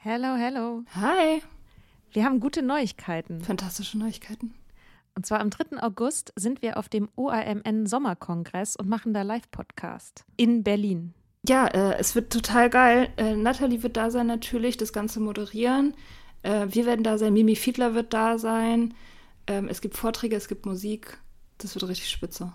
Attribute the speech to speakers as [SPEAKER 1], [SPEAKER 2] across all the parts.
[SPEAKER 1] Hello, hello.
[SPEAKER 2] Hi.
[SPEAKER 1] Wir haben gute Neuigkeiten.
[SPEAKER 2] Fantastische Neuigkeiten.
[SPEAKER 1] Und zwar am 3. August sind wir auf dem OAMN Sommerkongress und machen da Live-Podcast in Berlin.
[SPEAKER 2] Ja, äh, es wird total geil. Äh, Nathalie wird da sein natürlich, das Ganze moderieren. Äh, wir werden da sein, Mimi Fiedler wird da sein. Ähm, es gibt Vorträge, es gibt Musik. Das wird richtig spitze.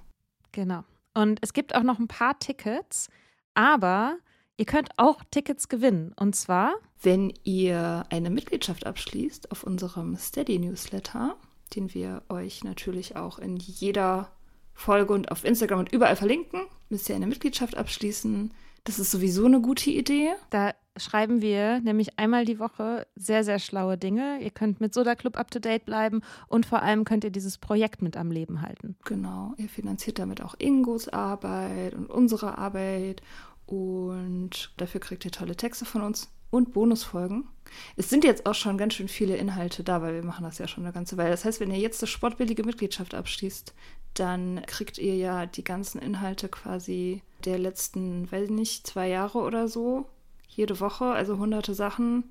[SPEAKER 1] Genau. Und es gibt auch noch ein paar Tickets, aber ihr könnt auch Tickets gewinnen. Und zwar,
[SPEAKER 2] Wenn ihr eine Mitgliedschaft abschließt auf unserem Steady-Newsletter, den wir euch natürlich auch in jeder Folge und auf Instagram und überall verlinken, müsst ihr eine Mitgliedschaft abschließen. Das ist sowieso eine gute Idee.
[SPEAKER 1] da schreiben wir nämlich einmal die Woche sehr, sehr schlaue Dinge. Ihr könnt mit Soda Club up to date bleiben und vor allem könnt ihr dieses Projekt mit am Leben halten.
[SPEAKER 2] Genau, ihr finanziert damit auch Ingos Arbeit und unsere Arbeit und dafür kriegt ihr tolle Texte von uns und Bonusfolgen. Es sind jetzt auch schon ganz schön viele Inhalte da, weil wir machen das ja schon eine ganze Weile. Das heißt, wenn ihr jetzt eine sportbillige Mitgliedschaft abschließt, dann kriegt ihr ja die ganzen Inhalte quasi der letzten, weiß ich nicht, zwei Jahre oder so, jede Woche, also hunderte Sachen,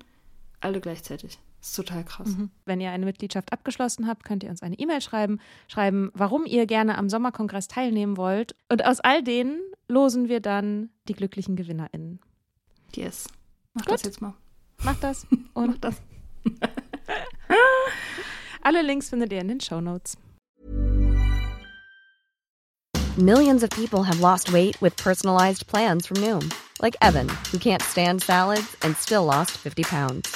[SPEAKER 2] alle gleichzeitig. Das ist total krass.
[SPEAKER 1] Wenn ihr eine Mitgliedschaft abgeschlossen habt, könnt ihr uns eine E-Mail schreiben, schreiben, warum ihr gerne am Sommerkongress teilnehmen wollt. Und aus all denen losen wir dann die glücklichen GewinnerInnen.
[SPEAKER 2] Yes. Mach
[SPEAKER 1] Gut.
[SPEAKER 2] das jetzt mal.
[SPEAKER 1] Macht das
[SPEAKER 2] Mach
[SPEAKER 1] und
[SPEAKER 2] das.
[SPEAKER 1] alle Links findet ihr in den Show Notes.
[SPEAKER 3] Millions of people have lost weight with personalized plans from Noom, like Evan, who can't stand salads and still lost 50 pounds.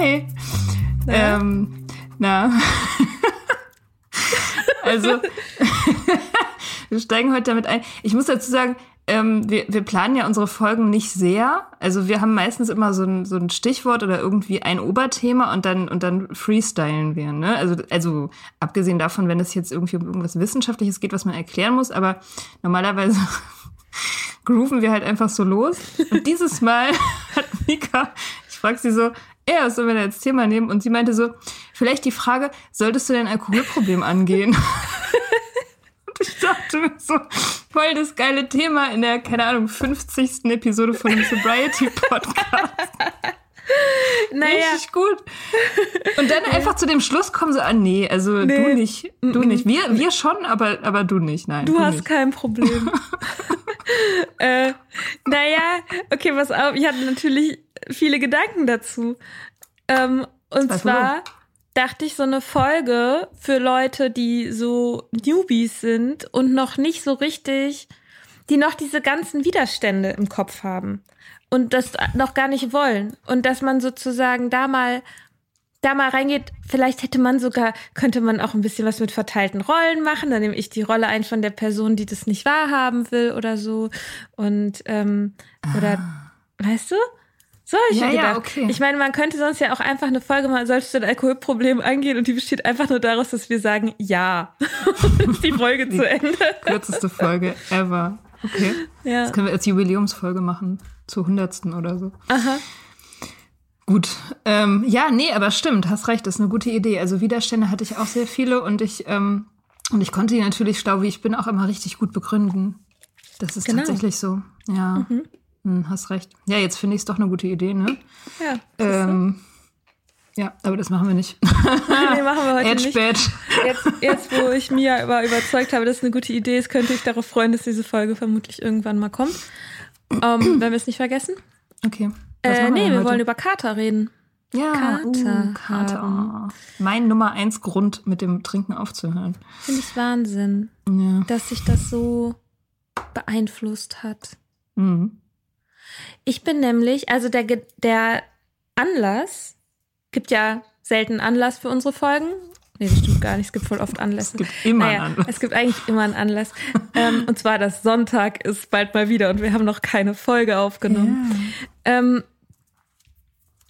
[SPEAKER 2] Hi. Ähm, na. also, wir steigen heute damit ein. Ich muss dazu sagen, ähm, wir, wir planen ja unsere Folgen nicht sehr. Also wir haben meistens immer so ein, so ein Stichwort oder irgendwie ein Oberthema und dann, und dann freestylen wir. Ne? Also, also abgesehen davon, wenn es jetzt irgendwie um irgendwas Wissenschaftliches geht, was man erklären muss, aber normalerweise grooven wir halt einfach so los. Und dieses Mal hat Mika, ich frage sie so, ja, was sollen wir jetzt Thema nehmen? Und sie meinte so, vielleicht die Frage, solltest du dein Alkoholproblem angehen? Und ich dachte mir so, voll das geile Thema in der, keine Ahnung, 50. Episode von dem Sobriety-Podcast.
[SPEAKER 1] Naja,
[SPEAKER 2] Richtig gut. Und dann einfach zu dem Schluss kommen so, ah nee, also du
[SPEAKER 1] Nee.
[SPEAKER 2] nicht, du nicht. Wir, wir schon, aber, aber du nicht, nein.
[SPEAKER 1] du hast
[SPEAKER 2] nicht.
[SPEAKER 1] kein Problem. äh, naja, okay, pass auf. Ich hatte natürlich viele Gedanken dazu. Ähm, und zwar dachte ich, so eine Folge für Leute, die so Newbies sind und noch nicht so richtig, die noch diese ganzen Widerstände im Kopf haben und das noch gar nicht wollen. Und dass man sozusagen da mal da mal reingeht, vielleicht hätte man sogar, könnte man auch ein bisschen was mit verteilten Rollen machen. Dann nehme ich die Rolle ein von der Person, die das nicht wahrhaben will oder so. Und ähm, oder weißt du? So hab ich
[SPEAKER 2] Ja, ja, okay.
[SPEAKER 1] Ich meine, man könnte sonst ja auch einfach eine Folge mal, solltest du dein Alkoholproblem angehen und die besteht einfach nur daraus, dass wir sagen, ja. Die Folge zu Ende.
[SPEAKER 2] Kürzeste Folge ever. Okay.
[SPEAKER 1] Ja.
[SPEAKER 2] Das können wir als Jubiläumsfolge machen. Zur hundertsten oder so.
[SPEAKER 1] Aha.
[SPEAKER 2] Gut. Ähm, ja, nee, aber stimmt, hast recht, das ist eine gute Idee. Also Widerstände hatte ich auch sehr viele und ich, ähm, und ich konnte die natürlich, schlau wie ich bin, auch immer richtig gut begründen. Das ist
[SPEAKER 1] Genau.
[SPEAKER 2] tatsächlich so. Ja. Hm, hast recht. Ja, jetzt finde ich es doch eine gute Idee, ne?
[SPEAKER 1] Ja.
[SPEAKER 2] Ähm, ja, aber das machen wir nicht.
[SPEAKER 1] nee, machen wir heute
[SPEAKER 2] Edge
[SPEAKER 1] nicht.
[SPEAKER 2] Badge.
[SPEAKER 1] Jetzt, jetzt, wo ich Mia über, überzeugt habe, dass es eine gute Idee ist, könnte ich darauf freuen, dass diese Folge vermutlich irgendwann mal kommt. Ähm, wenn wir es nicht vergessen.
[SPEAKER 2] Okay.
[SPEAKER 1] Äh, nee, wir
[SPEAKER 2] heute?
[SPEAKER 1] wollen über Kater reden.
[SPEAKER 2] ja,
[SPEAKER 1] Kater
[SPEAKER 2] uh, Kater. Mein Nummer eins Grund, mit dem Trinken aufzuhören.
[SPEAKER 1] Finde ich Wahnsinn,
[SPEAKER 2] Ja.
[SPEAKER 1] dass sich das so beeinflusst hat.
[SPEAKER 2] Mhm.
[SPEAKER 1] Ich bin nämlich, also der, der Anlass, gibt ja selten Anlass für unsere Folgen. Nee, das stimmt gar nicht. Es gibt voll oft Anlässe.
[SPEAKER 2] Es gibt immer
[SPEAKER 1] naja,
[SPEAKER 2] einen Anlass.
[SPEAKER 1] Es gibt eigentlich immer einen Anlass. ähm, und zwar, das Sonntag ist bald mal wieder und wir haben noch keine Folge aufgenommen. Ähm,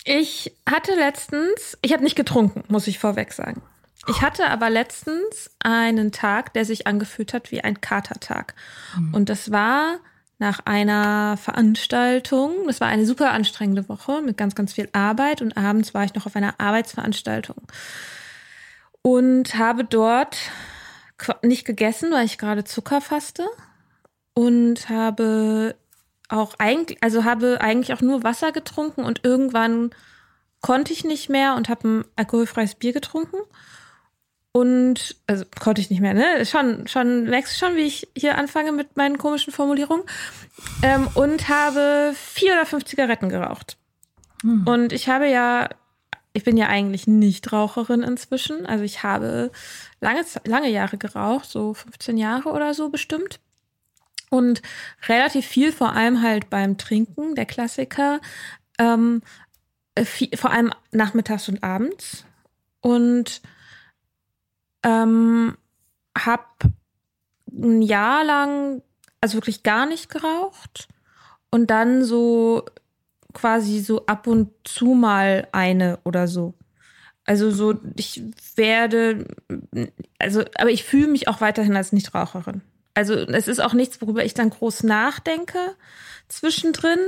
[SPEAKER 1] ich hatte letztens, ich habe nicht getrunken, muss ich vorweg sagen. Ich hatte aber letztens einen Tag, der sich angefühlt hat wie ein Katertag. Und das war nach einer Veranstaltung. Das war eine super anstrengende Woche mit ganz, ganz viel Arbeit und abends war ich noch auf einer Arbeitsveranstaltung und habe dort nicht gegessen, weil ich gerade Zucker faste und habe auch eigentlich, also habe eigentlich auch nur Wasser getrunken und irgendwann konnte ich nicht mehr und habe ein alkoholfreies Bier getrunken. Und, also konnte ich nicht mehr, ne? Schon, schon, merkst du schon, wie ich hier anfange mit meinen komischen Formulierungen? Ähm, und habe vier oder fünf Zigaretten geraucht. Und ich habe ja, ich bin ja eigentlich nicht Raucherin inzwischen. Also ich habe lange, lange Jahre geraucht, so 15 Jahre oder so bestimmt. Und relativ viel, vor allem halt beim Trinken, der Klassiker. Ähm, äh, viel, vor allem nachmittags und abends. Und ähm, hab ein Jahr lang, also wirklich gar nicht geraucht. Und dann so quasi so ab und zu mal eine oder so. Also so, ich werde, also, aber ich fühle mich auch weiterhin als Nichtraucherin. Also es ist auch nichts, worüber ich dann groß nachdenke zwischendrin.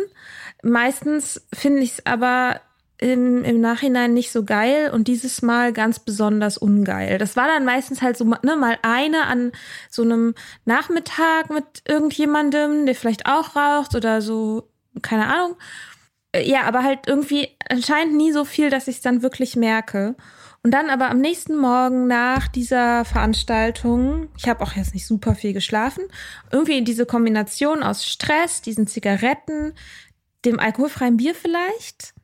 [SPEAKER 1] Meistens finde ich es aber im, im Nachhinein nicht so geil und dieses Mal ganz besonders ungeil. Das war dann meistens halt so ne, mal eine an so einem Nachmittag mit irgendjemandem, der vielleicht auch raucht oder so, keine Ahnung. Äh, Ja, aber halt irgendwie anscheinend nie so viel, dass ich es dann wirklich merke. Und dann aber am nächsten Morgen nach dieser Veranstaltung, ich habe auch jetzt nicht super viel geschlafen, irgendwie diese Kombination aus Stress, diesen Zigaretten, dem alkoholfreien Bier vielleicht,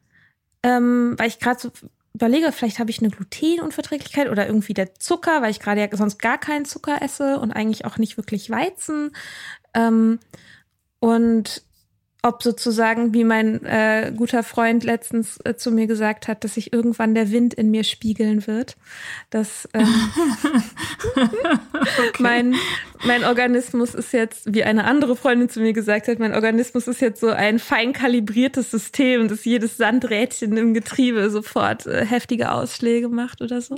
[SPEAKER 1] ähm, weil ich gerade so überlege, vielleicht habe ich eine Glutenunverträglichkeit oder irgendwie der Zucker, weil ich gerade ja sonst gar keinen Zucker esse und eigentlich auch nicht wirklich Weizen. Ähm, und ob sozusagen, wie mein äh, guter Freund letztens äh, zu mir gesagt hat, dass sich irgendwann der Wind in mir spiegeln wird. Dass ähm, mein, mein Organismus ist jetzt, wie eine andere Freundin zu mir gesagt hat, mein Organismus ist jetzt so ein fein kalibriertes System, dass jedes Sandrädchen im Getriebe sofort äh, heftige Ausschläge macht oder so.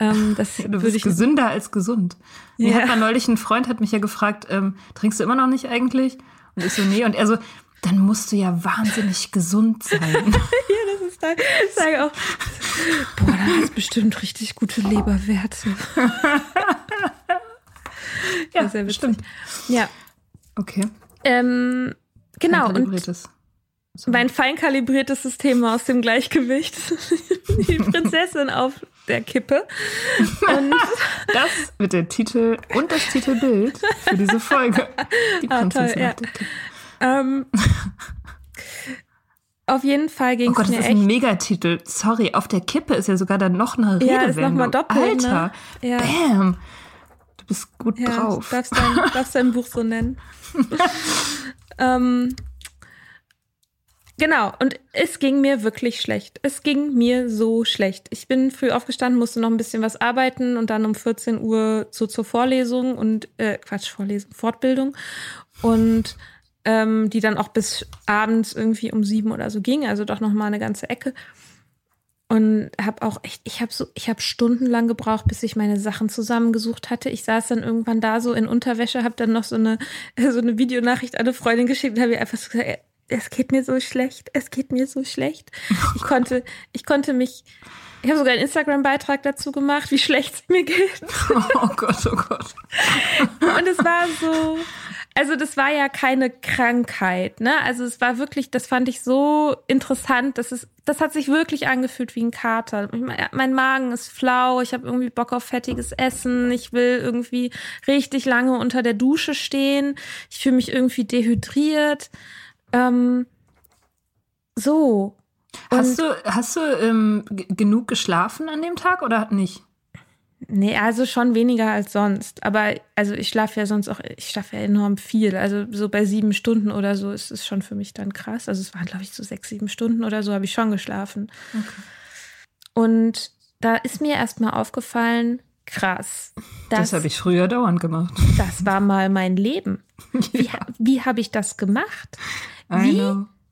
[SPEAKER 1] Ähm, das
[SPEAKER 2] Du
[SPEAKER 1] würde
[SPEAKER 2] bist gesünder als gesund. Mir
[SPEAKER 1] Ja.
[SPEAKER 2] hat mal neulich ein Freund hat mich ja gefragt, ähm, trinkst du immer noch nicht eigentlich? Und ich so, nee. Und er so, dann musst du ja wahnsinnig gesund sein.
[SPEAKER 1] Ja, das ist da. Ich sage auch, boah, da hast bestimmt richtig gute Leberwerte.
[SPEAKER 2] ja,
[SPEAKER 1] sehr witzig.
[SPEAKER 2] stimmt.
[SPEAKER 1] Ja.
[SPEAKER 2] Okay.
[SPEAKER 1] Ähm, genau, und
[SPEAKER 2] Kalibriertes.
[SPEAKER 1] mein fein kalibriertes System aus dem Gleichgewicht. Die Prinzessin auf der Kippe. Und
[SPEAKER 2] Das wird der Titel und das Titelbild für diese Folge. Die
[SPEAKER 1] Ah,
[SPEAKER 2] Prinzessin
[SPEAKER 1] toll, ja. ähm, auf jeden Fall ging
[SPEAKER 2] Oh
[SPEAKER 1] es
[SPEAKER 2] Gott, das ist ein Megatitel. Sorry, auf der Kippe ist ja sogar dann noch eine
[SPEAKER 1] Ja,
[SPEAKER 2] Redewendung.
[SPEAKER 1] ist noch mal doppelt, ne?
[SPEAKER 2] Alter,
[SPEAKER 1] Ja.
[SPEAKER 2] bam. Du bist gut
[SPEAKER 1] Ja,
[SPEAKER 2] drauf.
[SPEAKER 1] darfst dein, darfst dein Buch so nennen. ähm, genau, und es ging mir wirklich schlecht. Es ging mir so schlecht. Ich bin früh aufgestanden, musste noch ein bisschen was arbeiten und dann um 14 Uhr so zur Vorlesung und, äh, Quatsch, Vorlesung, Fortbildung. Und ähm, die dann auch bis abends irgendwie um sieben oder so ging, also doch noch mal eine ganze Ecke. Und habe auch echt, ich habe so, ich habe stundenlang gebraucht, bis ich meine Sachen zusammengesucht hatte. Ich saß dann irgendwann da so in Unterwäsche, habe dann noch so eine so eine Videonachricht an eine Freundin geschickt und habe ihr einfach so gesagt, es geht mir so schlecht, es geht mir so schlecht. Ich konnte, ich konnte mich, ich habe sogar einen Instagram-Beitrag dazu gemacht, wie schlecht es mir geht.
[SPEAKER 2] Oh Gott, oh Gott.
[SPEAKER 1] Und es war so, also das war ja keine Krankheit, ne? Also es war wirklich, das fand ich so interessant, dass es, das hat sich wirklich angefühlt wie ein Kater. Mein Magen ist flau, ich habe irgendwie Bock auf fettiges Essen, ich will irgendwie richtig lange unter der Dusche stehen, ich fühle mich irgendwie dehydriert. Ähm, so.
[SPEAKER 2] Hast du, hast du ähm, genug geschlafen an dem Tag oder nicht?
[SPEAKER 1] Nee, also schon weniger als sonst. Aber also ich schlafe ja sonst auch, ich schlafe ja enorm viel. Also so bei sieben Stunden oder so ist es schon für mich dann krass. Also es waren, glaube ich, so sechs, sieben Stunden oder so habe ich schon geschlafen. Und da ist mir erstmal aufgefallen, krass.
[SPEAKER 2] Das, das habe ich früher dauernd gemacht.
[SPEAKER 1] Das war mal mein Leben. Wie, ja. wie habe ich das gemacht? Wie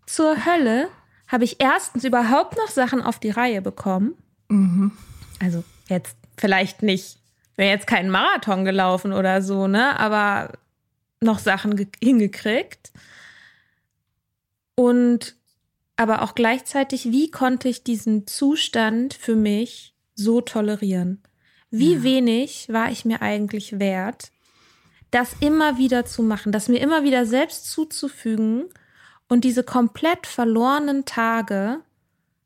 [SPEAKER 1] zur Hölle habe ich erstens überhaupt noch Sachen auf die Reihe bekommen? Mhm. Also jetzt vielleicht nicht, wäre jetzt kein Marathon gelaufen oder so, ne? Aber noch Sachen hingekriegt. Und aber auch gleichzeitig, wie konnte ich diesen Zustand für mich so tolerieren? Wie ja. wenig war ich mir eigentlich wert, das immer wieder zu machen, das mir immer wieder selbst zuzufügen und diese komplett verlorenen Tage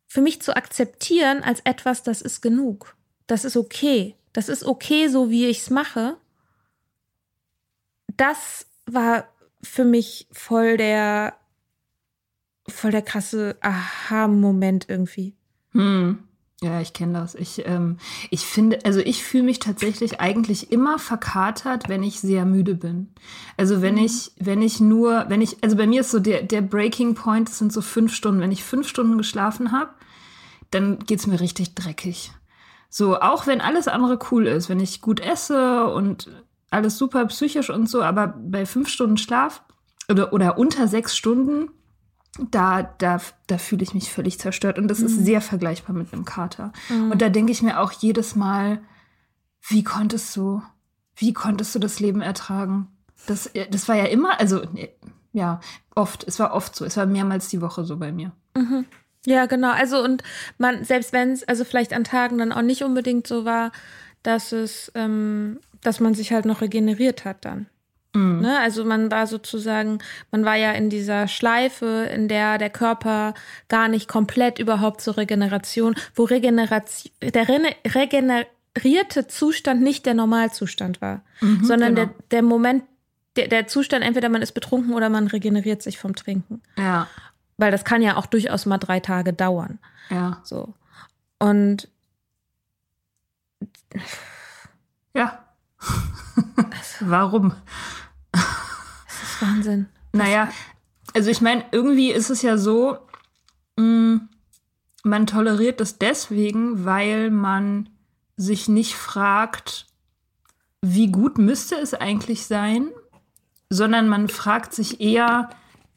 [SPEAKER 1] für mich zu akzeptieren als etwas, das ist genug. Das ist okay. Das ist okay, so wie ich es mache. Das war für mich voll der voll der krasse Aha-Moment irgendwie.
[SPEAKER 2] Hm. Ja, ich kenne das. Ich, ähm, ich finde, also ich fühle mich tatsächlich eigentlich immer verkatert, wenn ich sehr müde bin. Also wenn mhm. ich, wenn ich nur, wenn ich, also bei mir ist so der, der Breaking Point, das sind so fünf Stunden. Wenn ich fünf Stunden geschlafen habe, dann geht's mir richtig dreckig. So, auch wenn alles andere cool ist, wenn ich gut esse und alles super psychisch und so, aber bei fünf Stunden Schlaf oder, oder unter sechs Stunden da, da, da fühle ich mich völlig zerstört. Und das mhm. ist sehr vergleichbar mit einem Kater. Mhm. Und da denke ich mir auch jedes Mal, wie konntest du, wie konntest du das Leben ertragen? Das, das war ja immer, also ja, oft, es war oft so, es war mehrmals die Woche so bei mir.
[SPEAKER 1] Mhm. Ja, genau. Also und man, selbst wenn es, also vielleicht an Tagen dann auch nicht unbedingt so war, dass es, ähm, dass man sich halt noch regeneriert hat dann. Mhm. Ne? Also man war sozusagen, man war ja in dieser Schleife, in der der Körper gar nicht komplett überhaupt zur Regeneration, wo Regeneration, der regenerierte Zustand nicht der Normalzustand war, mhm, sondern genau. der, der Moment, der, der Zustand, entweder man ist betrunken oder man regeneriert sich vom Trinken.
[SPEAKER 2] Ja.
[SPEAKER 1] Weil das kann ja auch durchaus mal drei Tage dauern.
[SPEAKER 2] Ja.
[SPEAKER 1] So. Und
[SPEAKER 2] ja. Warum?
[SPEAKER 1] Wahnsinn.
[SPEAKER 2] Naja, also ich meine, irgendwie ist es ja so, mh, mm, man toleriert es deswegen, weil man sich nicht fragt, wie gut müsste es eigentlich sein, sondern man fragt sich eher,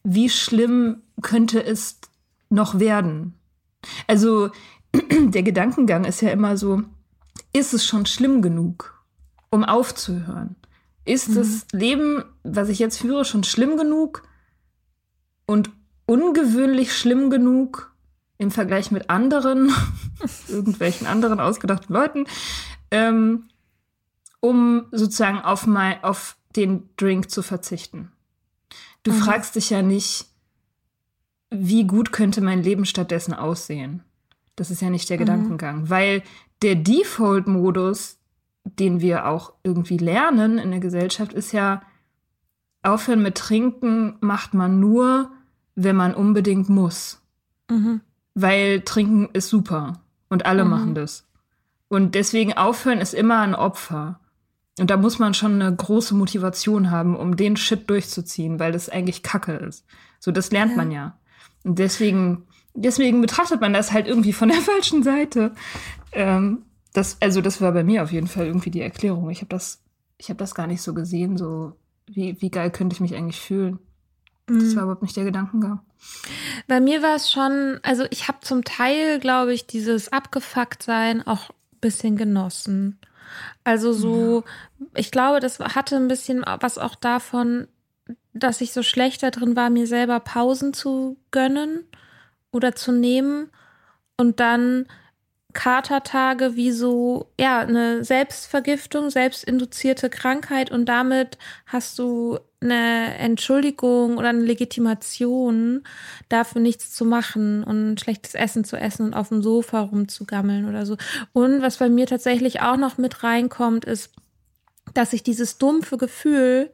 [SPEAKER 2] wie schlimm könnte es noch werden. Also der Gedankengang ist ja immer so, ist es schon schlimm genug, um aufzuhören? Ist mhm. das Leben, was ich jetzt führe, schon schlimm genug und ungewöhnlich schlimm genug im Vergleich mit anderen, irgendwelchen anderen ausgedachten Leuten, ähm, um sozusagen auf, mein, auf den Drink zu verzichten? Du mhm. fragst dich ja nicht, wie gut könnte mein Leben stattdessen aussehen? Das ist ja nicht der mhm. Gedankengang, weil der Default-Modus den wir auch irgendwie lernen in der Gesellschaft, ist ja, aufhören mit Trinken macht man nur, wenn man unbedingt muss. Mhm. Weil Trinken ist super und alle mhm. machen das. Und deswegen aufhören ist immer ein Opfer. Und da muss man schon eine große Motivation haben, um den Shit durchzuziehen, weil das eigentlich Kacke ist. So, das lernt ja. man ja. Und deswegen, deswegen betrachtet man das halt irgendwie von der falschen Seite. Ähm, das, also das war bei mir auf jeden Fall irgendwie die Erklärung. Ich habe das, ich habe das gar nicht so gesehen, so wie, wie geil könnte ich mich eigentlich fühlen. Das mhm. war überhaupt nicht der Gedankengang.
[SPEAKER 1] Bei mir war es schon, also ich habe zum Teil, glaube ich, dieses Abgefucktsein auch ein bisschen genossen. Also so, ja. ich glaube, das hatte ein bisschen was auch davon, dass ich so schlecht da drin war, mir selber Pausen zu gönnen oder zu nehmen und dann Katertage wie so, ja, eine Selbstvergiftung, selbstinduzierte Krankheit und damit hast du eine Entschuldigung oder eine Legitimation dafür nichts zu machen und schlechtes Essen zu essen und auf dem Sofa rumzugammeln oder so. Und was bei mir tatsächlich auch noch mit reinkommt, ist, dass ich dieses dumpfe Gefühl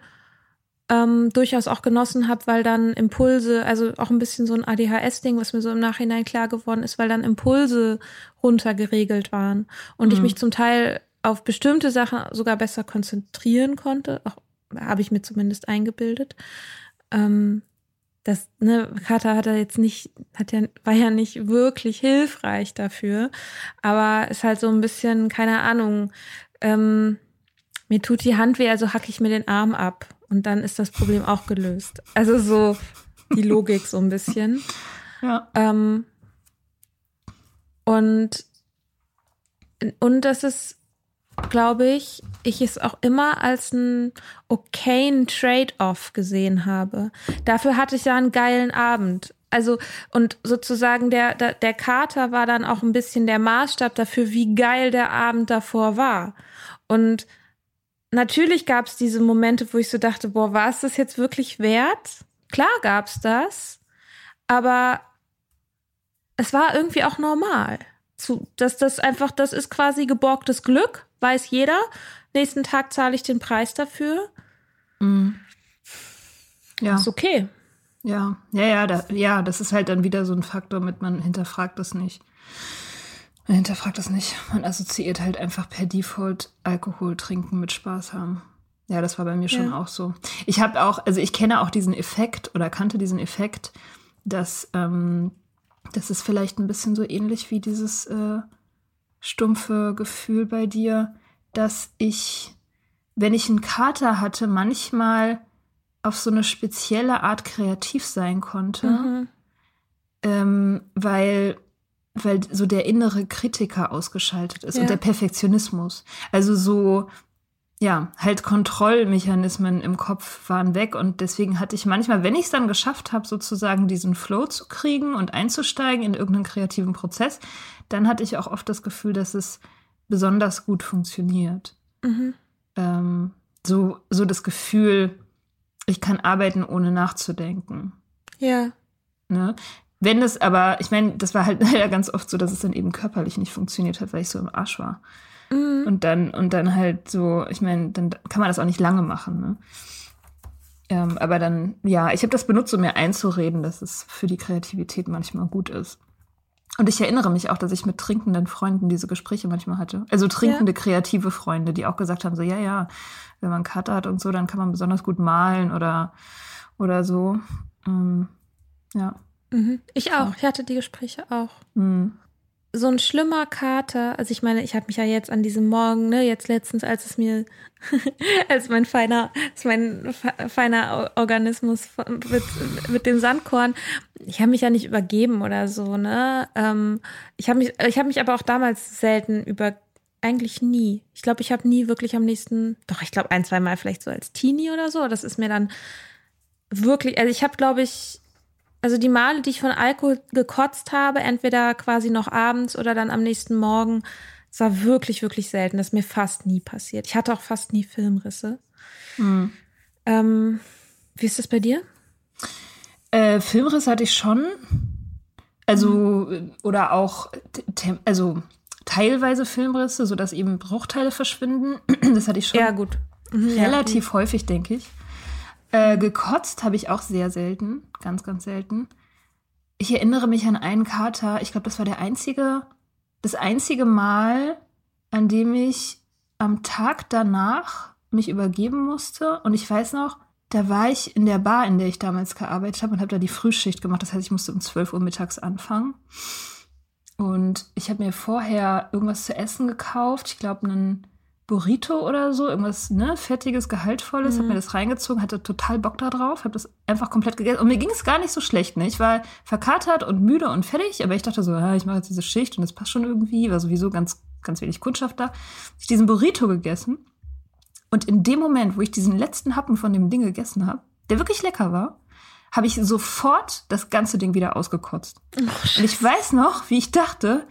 [SPEAKER 1] ähm, durchaus auch genossen habe, weil dann Impulse, also auch ein bisschen so ein ADHS-Ding, was mir so im Nachhinein klar geworden ist, weil dann Impulse runtergeregelt waren und mhm. ich mich zum Teil auf bestimmte Sachen sogar besser konzentrieren konnte. Auch habe ich mir zumindest eingebildet. Ähm, das, ne, Kater hat er jetzt nicht, hat ja, war ja nicht wirklich hilfreich dafür. Aber ist halt so ein bisschen, keine Ahnung, ähm, mir tut die Hand weh, also hacke ich mir den Arm ab. Und dann ist das Problem auch gelöst. Also so die Logik so ein bisschen.
[SPEAKER 2] Ja.
[SPEAKER 1] Ähm, und, und das ist, glaube ich, ich es auch immer als einen okayen Trade-off gesehen habe. Dafür hatte ich ja einen geilen Abend. Also, und sozusagen der, der, der Kater war dann auch ein bisschen der Maßstab dafür, wie geil der Abend davor war. Und natürlich gab es diese Momente, wo ich so dachte, boah, war es das jetzt wirklich wert? Klar gab es das, aber es war irgendwie auch normal. Zu, dass das einfach, das ist quasi geborgtes Glück, weiß jeder. Nächsten Tag zahle ich den Preis dafür.
[SPEAKER 2] Ja.
[SPEAKER 1] Ist okay.
[SPEAKER 2] Ja, ja, ja, da, ja, das ist halt dann wieder so ein Faktor mit, man hinterfragt das nicht. Man hinterfragt das nicht. Man assoziiert halt einfach per Default Alkohol trinken mit Spaß haben. Ja, das war bei mir schon
[SPEAKER 1] Ja.
[SPEAKER 2] auch so. Ich habe auch, also ich kenne auch diesen Effekt oder kannte diesen Effekt, dass ähm, das ist vielleicht ein bisschen so ähnlich wie dieses äh, stumpfe Gefühl bei dir, dass ich, wenn ich einen Kater hatte, manchmal auf so eine spezielle Art kreativ sein konnte,
[SPEAKER 1] Mhm.
[SPEAKER 2] ähm, weil, weil so der innere Kritiker ausgeschaltet ist
[SPEAKER 1] Ja.
[SPEAKER 2] und der Perfektionismus. Also so, ja, halt Kontrollmechanismen im Kopf waren weg und deswegen hatte ich manchmal, wenn ich es dann geschafft habe, sozusagen diesen Flow zu kriegen und einzusteigen in irgendeinen kreativen Prozess, dann hatte ich auch oft das Gefühl, dass es besonders gut funktioniert.
[SPEAKER 1] Mhm.
[SPEAKER 2] Ähm, so, so das Gefühl, ich kann arbeiten, ohne nachzudenken.
[SPEAKER 1] Ja.
[SPEAKER 2] Ne? Wenn es aber, ich meine, das war halt leider ganz oft so, dass es dann eben körperlich nicht funktioniert hat, weil ich so im Arsch war.
[SPEAKER 1] Mhm.
[SPEAKER 2] Und dann, und dann halt so, ich meine, dann kann man das auch nicht lange machen, ne? Ähm, aber dann, ja, ich habe das benutzt, um mir einzureden, dass es für die Kreativität manchmal gut ist. Und ich erinnere mich auch, dass ich mit trinkenden Freunden diese Gespräche manchmal hatte. Also trinkende, kreative Freunde, die auch gesagt haben, so, ja, ja, wenn man Kater hat und so, dann kann man besonders gut malen oder, oder so. Ähm, ja.
[SPEAKER 1] Mhm. Ich auch. Ich hatte die Gespräche auch.
[SPEAKER 2] Mhm.
[SPEAKER 1] so ein schlimmer Kater, also ich meine, ich habe mich ja jetzt an diesem Morgen, ne, jetzt letztens, als es mir, als mein feiner, als mein fe- feiner Organismus mit, mit dem Sandkorn, ich habe mich ja nicht übergeben oder so, ne. Ähm, ich habe mich, ich habe mich aber auch damals selten über, eigentlich nie. Ich glaube, ich habe nie wirklich am nächsten, doch, ich glaube ein, zwei Mal vielleicht so als Teenie oder so. Das ist mir dann wirklich, also ich habe, glaube ich, also die Male, die ich von Alkohol gekotzt habe, entweder quasi noch abends oder dann am nächsten Morgen, es war wirklich, wirklich selten. Das ist mir fast nie passiert. Ich hatte auch fast nie Filmrisse.
[SPEAKER 2] Mhm.
[SPEAKER 1] Ähm, wie ist das bei dir?
[SPEAKER 2] Äh, Filmriss hatte ich schon. Also, äh, oder auch, also teilweise Filmrisse, sodass eben Bruchteile verschwinden. Das hatte ich schon
[SPEAKER 1] Ja, gut. Mhm, ja.
[SPEAKER 2] relativ häufig, denke ich. Äh, gekotzt habe ich auch sehr selten, ganz, ganz selten. Ich erinnere mich an einen Kater, ich glaube, das war der einzige, das einzige Mal, an dem ich am Tag danach mich übergeben musste. Und ich weiß noch, da war ich in der Bar, in der ich damals gearbeitet habe und habe da die Frühschicht gemacht. Das heißt, ich musste um 12 Uhr mittags anfangen. Und ich habe mir vorher irgendwas zu essen gekauft. Ich glaube, einen Burrito oder so, irgendwas ne, fettiges, gehaltvolles, habe mir das reingezogen, hatte total Bock da drauf, habe das einfach komplett gegessen. Und mir ging es gar nicht so schlecht. Ne? Ich war verkatert und müde und fertig, aber ich dachte so, ja, ich mache jetzt diese Schicht und das passt schon irgendwie, war sowieso ganz, ganz wenig Kundschaft da. Ich diesen Burrito gegessen und in dem Moment, wo ich diesen letzten Happen von dem Ding gegessen habe, der wirklich lecker war, habe ich sofort das ganze Ding wieder ausgekotzt. Und ich weiß noch, wie ich dachte,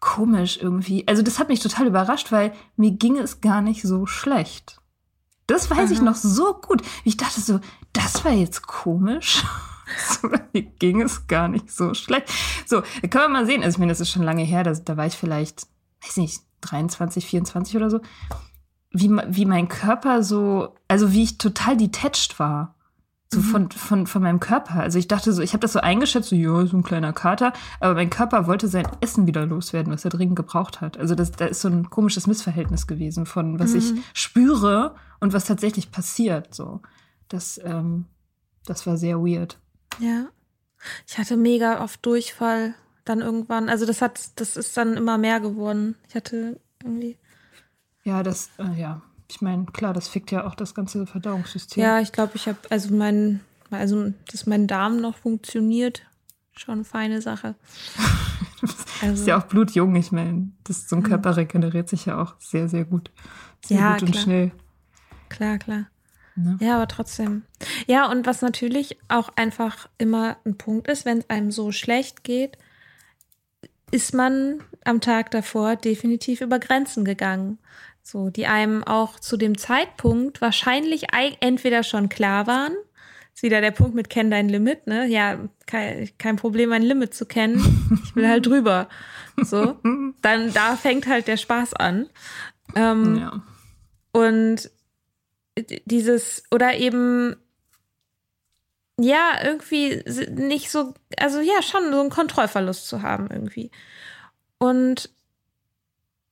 [SPEAKER 2] komisch irgendwie. Also das hat mich total überrascht, weil mir ging es gar nicht so schlecht. Das weiß ich
[SPEAKER 1] Aha.
[SPEAKER 2] noch so gut. Ich dachte so, das war jetzt komisch. So, mir ging es gar nicht so schlecht. So, da können wir mal sehen. Also ich meine, das ist schon lange her. Das, da war ich vielleicht, weiß nicht, 23, 24 oder so. Wie, wie mein Körper so, also wie ich total detached war. So von, von, von meinem Körper. Also ich dachte so, ich habe das so eingeschätzt, so, ja, so ein kleiner Kater, aber mein Körper wollte sein Essen wieder loswerden, was er dringend gebraucht hat. Also das, da ist so ein komisches Missverhältnis gewesen von was ich spüre und was tatsächlich passiert. So. Das, ähm, das war sehr weird.
[SPEAKER 1] Ja. Ich hatte mega oft Durchfall dann irgendwann. Also das hat, das ist dann immer mehr geworden. Ich hatte irgendwie.
[SPEAKER 2] Ja, das, äh, ja. Ich meine, klar, das fickt ja auch das ganze Verdauungssystem.
[SPEAKER 1] Ja, ich glaube, ich habe, also mein, also dass mein Darm noch funktioniert, schon eine feine Sache.
[SPEAKER 2] Also, ist ja auch blutjung. Ich meine, das, so ein Körper regeneriert sich ja auch sehr, sehr gut. Sehr
[SPEAKER 1] Ja,
[SPEAKER 2] gut und
[SPEAKER 1] klar.
[SPEAKER 2] schnell.
[SPEAKER 1] Klar, klar.
[SPEAKER 2] Ne?
[SPEAKER 1] Ja, aber trotzdem. Ja, und was natürlich auch einfach immer ein Punkt ist, wenn es einem so schlecht geht, ist man am Tag davor definitiv über Grenzen gegangen. So, die einem auch zu dem Zeitpunkt wahrscheinlich ei- entweder schon klar waren. Ist wieder der Punkt mit kenn dein Limit, ne? Ja, kein, kein Problem, ein Limit zu kennen. Ich will halt drüber. So. Dann, da fängt halt der Spaß an. Ähm,
[SPEAKER 2] Ja.
[SPEAKER 1] und dieses, oder eben, ja, irgendwie nicht so, also ja, schon so einen Kontrollverlust zu haben irgendwie. Und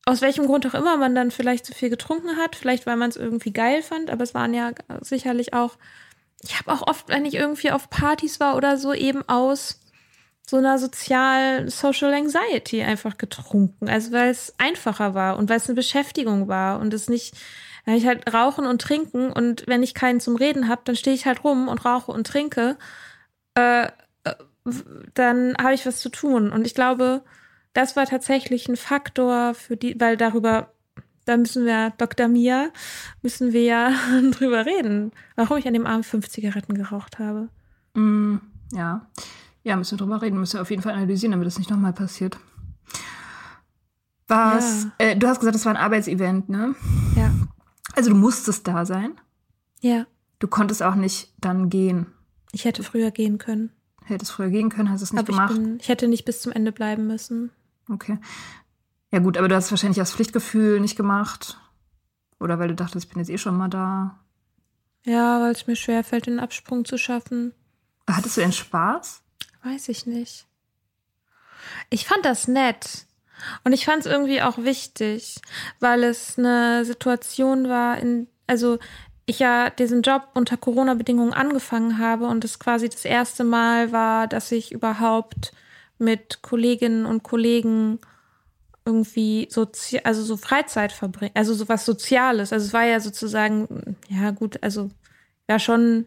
[SPEAKER 1] aus welchem Grund auch immer man dann vielleicht zu viel getrunken hat, vielleicht weil man es irgendwie geil fand, aber es waren ja sicherlich auch, ich habe auch oft, wenn ich irgendwie auf Partys war oder so, eben aus so einer sozial Social Anxiety einfach getrunken. Also weil es einfacher war und weil es eine Beschäftigung war und es nicht, wenn ich halt rauchen und trinken und wenn ich keinen zum Reden habe, dann stehe ich halt rum und rauche und trinke, äh, äh, dann habe ich was zu tun. Und ich glaube, das war tatsächlich ein Faktor für die, weil darüber, da müssen wir, Dr. Mia, müssen wir ja drüber reden, warum ich an dem Abend fünf Zigaretten geraucht habe.
[SPEAKER 2] Mm, ja. Ja, müssen wir drüber reden, müssen wir auf jeden Fall analysieren, damit das nicht nochmal passiert. Was?
[SPEAKER 1] Ja.
[SPEAKER 2] Äh, du hast gesagt, das war ein Arbeitsevent, ne?
[SPEAKER 1] Ja.
[SPEAKER 2] Also du musstest da sein.
[SPEAKER 1] Ja.
[SPEAKER 2] Du konntest auch nicht dann gehen.
[SPEAKER 1] Ich hätte früher gehen können.
[SPEAKER 2] Hättest früher gehen können, hast es nicht
[SPEAKER 1] aber ich,
[SPEAKER 2] gemacht.
[SPEAKER 1] bin, ich hätte nicht bis zum Ende bleiben müssen.
[SPEAKER 2] Okay. Ja gut, aber du hast wahrscheinlich aus Pflichtgefühl nicht gemacht. Oder weil du dachtest, ich bin jetzt eh schon mal da.
[SPEAKER 1] Ja, weil es mir schwerfällt, den Absprung zu schaffen.
[SPEAKER 2] Hattest du denn Spaß?
[SPEAKER 1] Weiß ich nicht. Ich fand das nett. Und ich fand es irgendwie auch wichtig, weil es eine Situation war, in, also ich ja diesen Job unter Corona-Bedingungen angefangen habe und es quasi das erste Mal war, dass ich überhaupt mit Kolleginnen und Kollegen irgendwie sozi also so Freizeit verbringen, also so was Soziales. Also es war ja sozusagen, ja gut, also ja schon,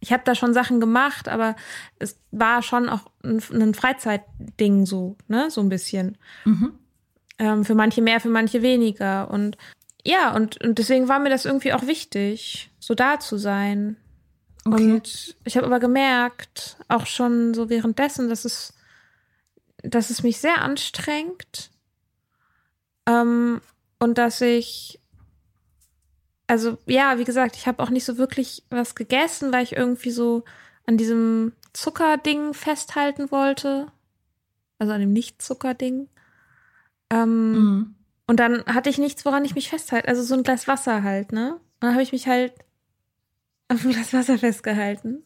[SPEAKER 1] ich habe da schon Sachen gemacht, aber es war schon auch ein, ein Freizeitding so, ne, so ein bisschen. Ähm, für manche mehr, für manche weniger. Und ja, und, und deswegen war mir das irgendwie auch wichtig, so da zu sein.
[SPEAKER 2] Okay.
[SPEAKER 1] Und ich habe aber gemerkt, auch schon so währenddessen, dass es, dass es mich sehr anstrengt. Ähm, und dass ich, also ja, wie gesagt, ich habe auch nicht so wirklich was gegessen, weil ich irgendwie so an diesem Zuckerding festhalten wollte. Also an dem Nicht-Zuckerding. Ähm,
[SPEAKER 2] Mhm.
[SPEAKER 1] und dann hatte ich nichts, woran ich mich festhalte. Also so ein Glas Wasser halt, ne? Und dann habe ich mich halt auf ein Glas Wasser festgehalten.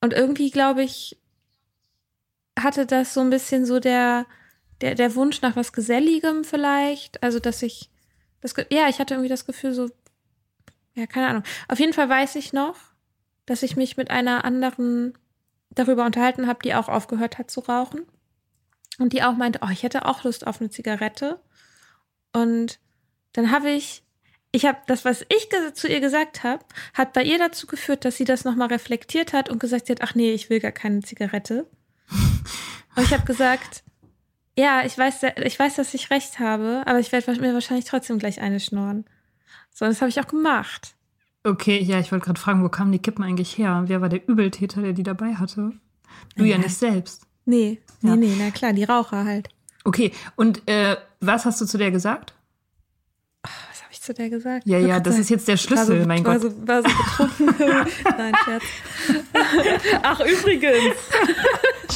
[SPEAKER 1] Und irgendwie, glaube ich, hatte das so ein bisschen so der, der, der Wunsch nach was Geselligem vielleicht. Also, dass ich, das, ja, ich hatte irgendwie das Gefühl so, ja, keine Ahnung. Auf jeden Fall weiß ich noch, dass ich mich mit einer anderen darüber unterhalten habe, die auch aufgehört hat zu rauchen. Und die auch meinte, oh, ich hätte auch Lust auf eine Zigarette. Und dann habe ich, ich habe das, was ich zu ihr gesagt habe, hat bei ihr dazu geführt, dass sie das nochmal reflektiert hat und gesagt hat, ach nee, ich will gar keine Zigarette. Und ich habe gesagt, ja, ich weiß, ich weiß, dass ich recht habe, aber ich werde mir wahrscheinlich trotzdem gleich eine schnorren. So, das habe ich auch gemacht.
[SPEAKER 2] Okay, ja, ich wollte gerade fragen, wo kamen die Kippen eigentlich her? Wer war der Übeltäter, der die dabei hatte? Du ja
[SPEAKER 1] Ja.
[SPEAKER 2] nicht selbst.
[SPEAKER 1] Nee, nee,
[SPEAKER 2] Ja.
[SPEAKER 1] nee, na klar, die Raucher halt.
[SPEAKER 2] Okay, und äh, was hast du zu der gesagt?
[SPEAKER 1] Was habe ich zu der gesagt?
[SPEAKER 2] Ja, ja, das
[SPEAKER 1] sagen,
[SPEAKER 2] ist jetzt der
[SPEAKER 1] war
[SPEAKER 2] Schlüssel,
[SPEAKER 1] so,
[SPEAKER 2] mein
[SPEAKER 1] war
[SPEAKER 2] Gott.
[SPEAKER 1] So, war so betrunken. Nein, Scherz. Ach, übrigens.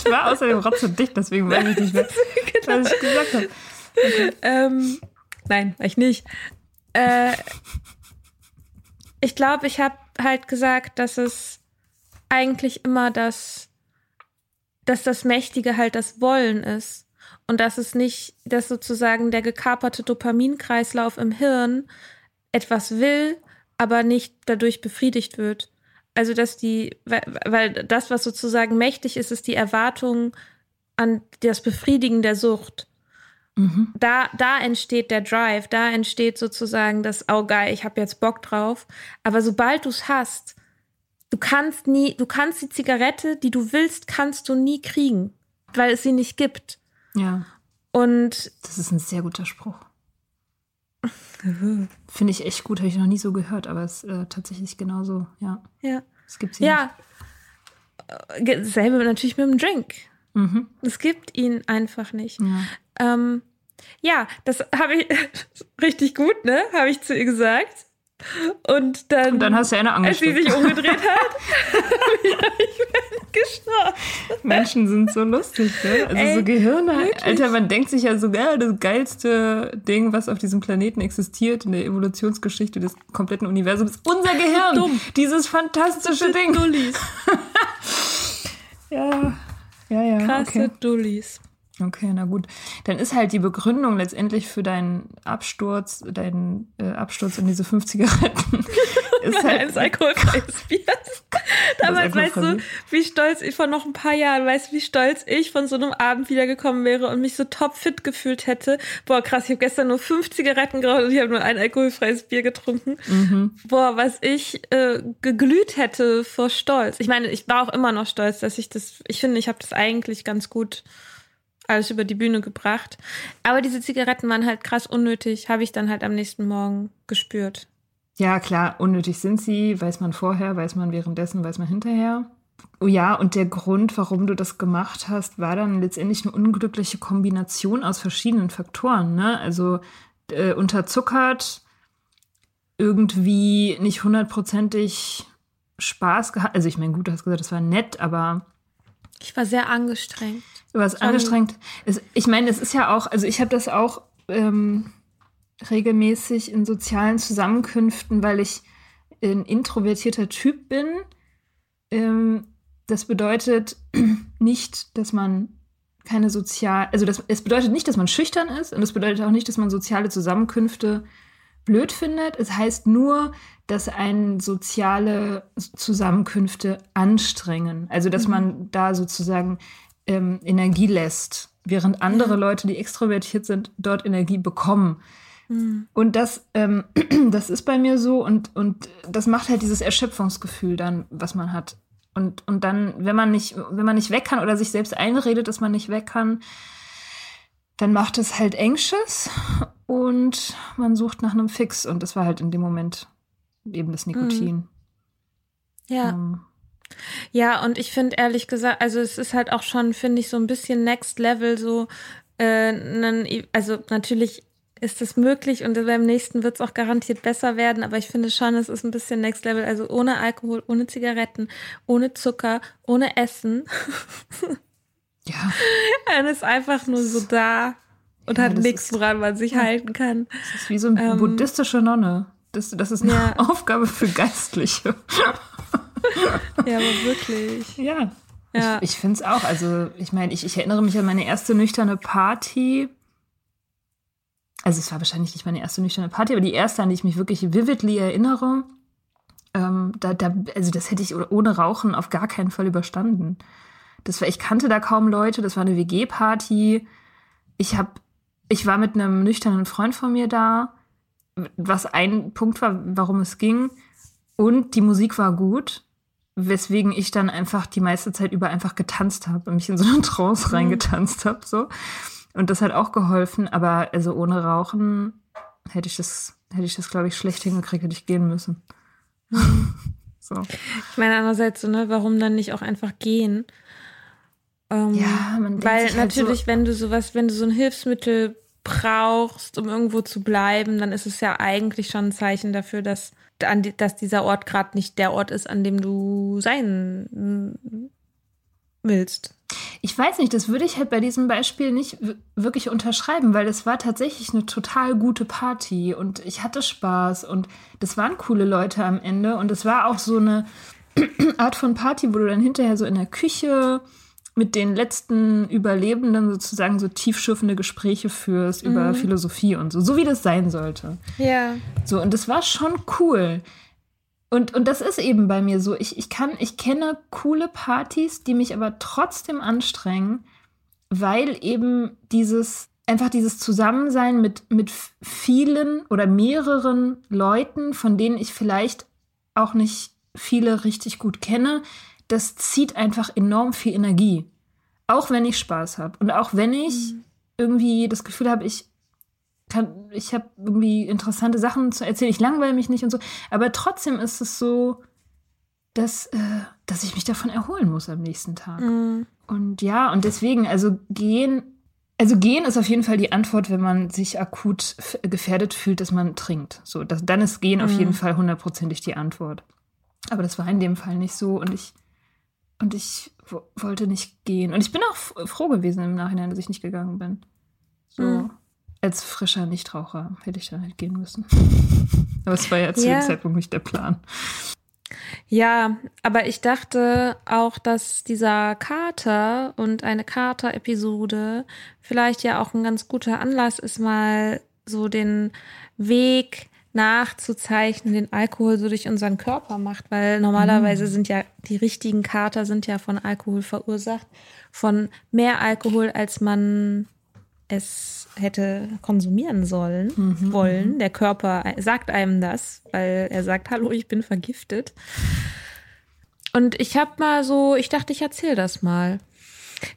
[SPEAKER 2] Ich war außerdem rotzedicht, deswegen weiß ich nicht mehr, was ich gesagt habe.
[SPEAKER 1] Ähm, nein, ich nicht. Äh, ich glaube, ich habe halt gesagt, dass es eigentlich immer das, dass das Mächtige halt das Wollen ist. Und dass es nicht, dass sozusagen der gekaperte Dopaminkreislauf im Hirn etwas will, aber nicht dadurch befriedigt wird. Also dass die, weil, weil das, was sozusagen mächtig ist, ist die Erwartung an das Befriedigen der Sucht.
[SPEAKER 2] Mhm.
[SPEAKER 1] Da, da entsteht der Drive, da entsteht sozusagen das, oh geil, ich habe jetzt Bock drauf. Aber sobald du es hast, du kannst nie, du kannst die Zigarette, die du willst, kannst du nie kriegen, weil es sie nicht gibt.
[SPEAKER 2] Ja,
[SPEAKER 1] Und
[SPEAKER 2] das ist ein sehr guter Spruch. Finde ich echt gut, habe ich noch nie so gehört, aber es ist äh, tatsächlich genauso, ja.
[SPEAKER 1] ja,
[SPEAKER 2] Es gibt sie
[SPEAKER 1] ja, Äh, selbe natürlich mit dem Drink.
[SPEAKER 2] Mhm.
[SPEAKER 1] Es gibt ihn einfach nicht.
[SPEAKER 2] Ja.
[SPEAKER 1] Ähm, ja, das habe ich richtig gut, ne? Habe ich zu ihr gesagt. Und dann,
[SPEAKER 2] Und dann hast du eine
[SPEAKER 1] als sie
[SPEAKER 2] angesteckt.
[SPEAKER 1] sich umgedreht hat, habe ich geschnarcht.
[SPEAKER 2] Menschen sind so lustig, ne? Also
[SPEAKER 1] Ey,
[SPEAKER 2] so Gehirne.
[SPEAKER 1] wirklich.
[SPEAKER 2] Alter, man denkt sich ja so, ja, das geilste Ding, was auf diesem Planeten existiert in der Evolutionsgeschichte des kompletten Universums, ist unser Gehirn.
[SPEAKER 1] dumm.
[SPEAKER 2] Dieses fantastische Ding.
[SPEAKER 1] Dullis.
[SPEAKER 2] Ja, ja, ja.
[SPEAKER 1] Krasse
[SPEAKER 2] Okay.
[SPEAKER 1] Dullis.
[SPEAKER 2] Okay, na gut. Dann ist halt die Begründung letztendlich für deinen Absturz, deinen äh, Absturz in diese fünf Zigaretten, ist halt
[SPEAKER 1] Eines alkoholfreies Bier. Damals, weißt du, wie stolz ich vor noch ein paar Jahren, weißt du, wie stolz ich von so einem Abend wiedergekommen wäre und mich so topfit gefühlt hätte. Boah, krass, ich habe gestern nur fünf Zigaretten geraucht und ich habe nur ein alkoholfreies Bier getrunken.
[SPEAKER 2] Mhm.
[SPEAKER 1] Boah, was ich äh, geglüht hätte vor Stolz. Ich meine, ich war auch immer noch stolz, dass ich das, ich finde, ich habe das eigentlich ganz gut alles über die Bühne gebracht. Aber diese Zigaretten waren halt krass unnötig, habe ich dann halt am nächsten Morgen gespürt.
[SPEAKER 2] Ja, klar, unnötig sind sie, weiß man vorher, weiß man währenddessen, weiß man hinterher. Oh ja, und der Grund, warum du das gemacht hast, war dann letztendlich eine unglückliche Kombination aus verschiedenen Faktoren. Ne? Also äh, unterzuckert, irgendwie nicht hundertprozentig Spaß gehabt. Also ich meine, gut, du hast gesagt, das war nett, aber
[SPEAKER 1] Ich war sehr angestrengt.
[SPEAKER 2] Du warst angestrengt. Es, ich meine, es ist ja auch, also ich habe das auch ähm, regelmäßig in sozialen Zusammenkünften, weil ich ein introvertierter Typ bin. Ähm, das bedeutet nicht, dass man keine sozial, also das, es bedeutet nicht, dass man schüchtern ist und es bedeutet auch nicht, dass man soziale Zusammenkünfte blöd findet. Es heißt nur, dass einen soziale Zusammenkünfte anstrengen. Also, dass man da sozusagen ähm, Energie lässt, während andere Leute, die extrovertiert sind, dort Energie bekommen. Und das, ähm, das ist bei mir so und, und das macht halt dieses Erschöpfungsgefühl dann, was man hat. Und, und dann, wenn man nicht, wenn man nicht weg kann oder sich selbst einredet, dass man nicht weg kann, dann macht es halt anxious und man sucht nach einem Fix. Und das war halt in dem Moment eben das Nikotin.
[SPEAKER 1] Ja.
[SPEAKER 2] Ähm,
[SPEAKER 1] Ja, und ich finde ehrlich gesagt, also es ist halt auch schon, finde ich, so ein bisschen Next Level, so, äh, nen- also natürlich ist es möglich und beim nächsten wird es auch garantiert besser werden, aber ich finde schon, es ist ein bisschen Next Level, also ohne Alkohol, ohne Zigaretten, ohne Zucker, ohne Essen.
[SPEAKER 2] ja,
[SPEAKER 1] Man ist einfach nur so da und
[SPEAKER 2] Ja,
[SPEAKER 1] hat nichts, woran man sich halten kann.
[SPEAKER 2] das ist wie so eine
[SPEAKER 1] Ähm,
[SPEAKER 2] buddhistische Nonne. Das, das ist eine
[SPEAKER 1] Ja.
[SPEAKER 2] Aufgabe für Geistliche.
[SPEAKER 1] Ja, aber wirklich.
[SPEAKER 2] Ja.
[SPEAKER 1] Ja.
[SPEAKER 2] Ich, ich finde es auch. Also, ich meine, ich, ich erinnere mich an meine erste nüchterne Party. Also, es war wahrscheinlich nicht meine erste nüchterne Party, aber die erste, an die ich mich wirklich vividly erinnere. Ähm, da, da, also, das hätte ich ohne Rauchen auf gar keinen Fall überstanden. Das war, ich kannte da kaum Leute. Das war eine WG-Party. Ich habe, ich war mit einem nüchternen Freund von mir da, was ein Punkt war, warum es ging. Und die Musik war gut weswegen ich dann einfach die meiste Zeit über einfach getanzt habe und mich in so eine Trance reingetanzt habe so. Und das hat auch geholfen aber also ohne Rauchen hätte ich das hätte ich das glaube ich schlecht hingekriegt hätte ich gehen müssen. So.
[SPEAKER 1] Ich meine, andererseits so, ne, warum dann nicht auch einfach gehen? Ähm,
[SPEAKER 2] ja man denkt
[SPEAKER 1] Weil
[SPEAKER 2] sich halt
[SPEAKER 1] natürlich,
[SPEAKER 2] so,
[SPEAKER 1] wenn du sowas, wenn du so ein Hilfsmittel brauchst, um irgendwo zu bleiben, dann ist es ja eigentlich schon ein Zeichen dafür, dass, an dass dieser Ort gerade nicht der Ort ist, an dem du sein mm, willst.
[SPEAKER 2] ich weiß nicht das würde ich halt bei diesem Beispiel nicht wirklich unterschreiben weil es war tatsächlich eine total gute Party und ich hatte Spaß und das waren coole Leute am Ende und es war auch so eine Art von Party, wo du dann hinterher so in der Küche mit den letzten Überlebenden sozusagen so tiefschürfende Gespräche führst über Philosophie und so, so wie das sein sollte.
[SPEAKER 1] Ja.
[SPEAKER 2] So, und das war schon cool. Und, und das ist eben bei mir so. Ich, ich kann, ich kenne coole Partys, die mich aber trotzdem anstrengen, weil eben dieses, einfach dieses Zusammensein mit, mit vielen oder mehreren Leuten, von denen ich vielleicht auch nicht viele richtig gut kenne, das zieht einfach enorm viel Energie. Auch wenn ich Spaß habe und auch wenn ich mhm. irgendwie das Gefühl habe, ich kann, ich habe irgendwie interessante Sachen zu erzählen, ich langweile mich nicht und so. Aber trotzdem ist es so, dass, äh, dass ich mich davon erholen muss am nächsten Tag. Mhm. Und ja, und deswegen, also gehen, also gehen ist auf jeden Fall die Antwort, wenn man sich akut gefährdet fühlt, dass man trinkt. So, das, dann ist gehen mhm. auf jeden Fall hundertprozentig die Antwort. Aber das war in dem Fall nicht so und ich und ich wollte nicht gehen. Und ich bin auch froh gewesen im Nachhinein, dass ich nicht gegangen bin. So. Mhm als frischer Nichtraucher hätte ich dann halt gehen müssen. aber es war ja zu ja. dem Zeitpunkt nicht der Plan.
[SPEAKER 1] Ja, aber ich dachte auch, dass dieser Kater und eine Kater-Episode vielleicht ja auch ein ganz guter Anlass ist, mal so den Weg nachzuzeichnen, den Alkohol so durch unseren Körper macht, weil normalerweise mm. sind ja die richtigen Kater sind ja von Alkohol verursacht, von mehr Alkohol, als man es hätte konsumieren sollen, mhm, wollen. Mhm. Der Körper sagt einem das, weil er sagt, hallo, ich bin vergiftet. Und ich habe mal so, ich dachte, ich erzähle das mal.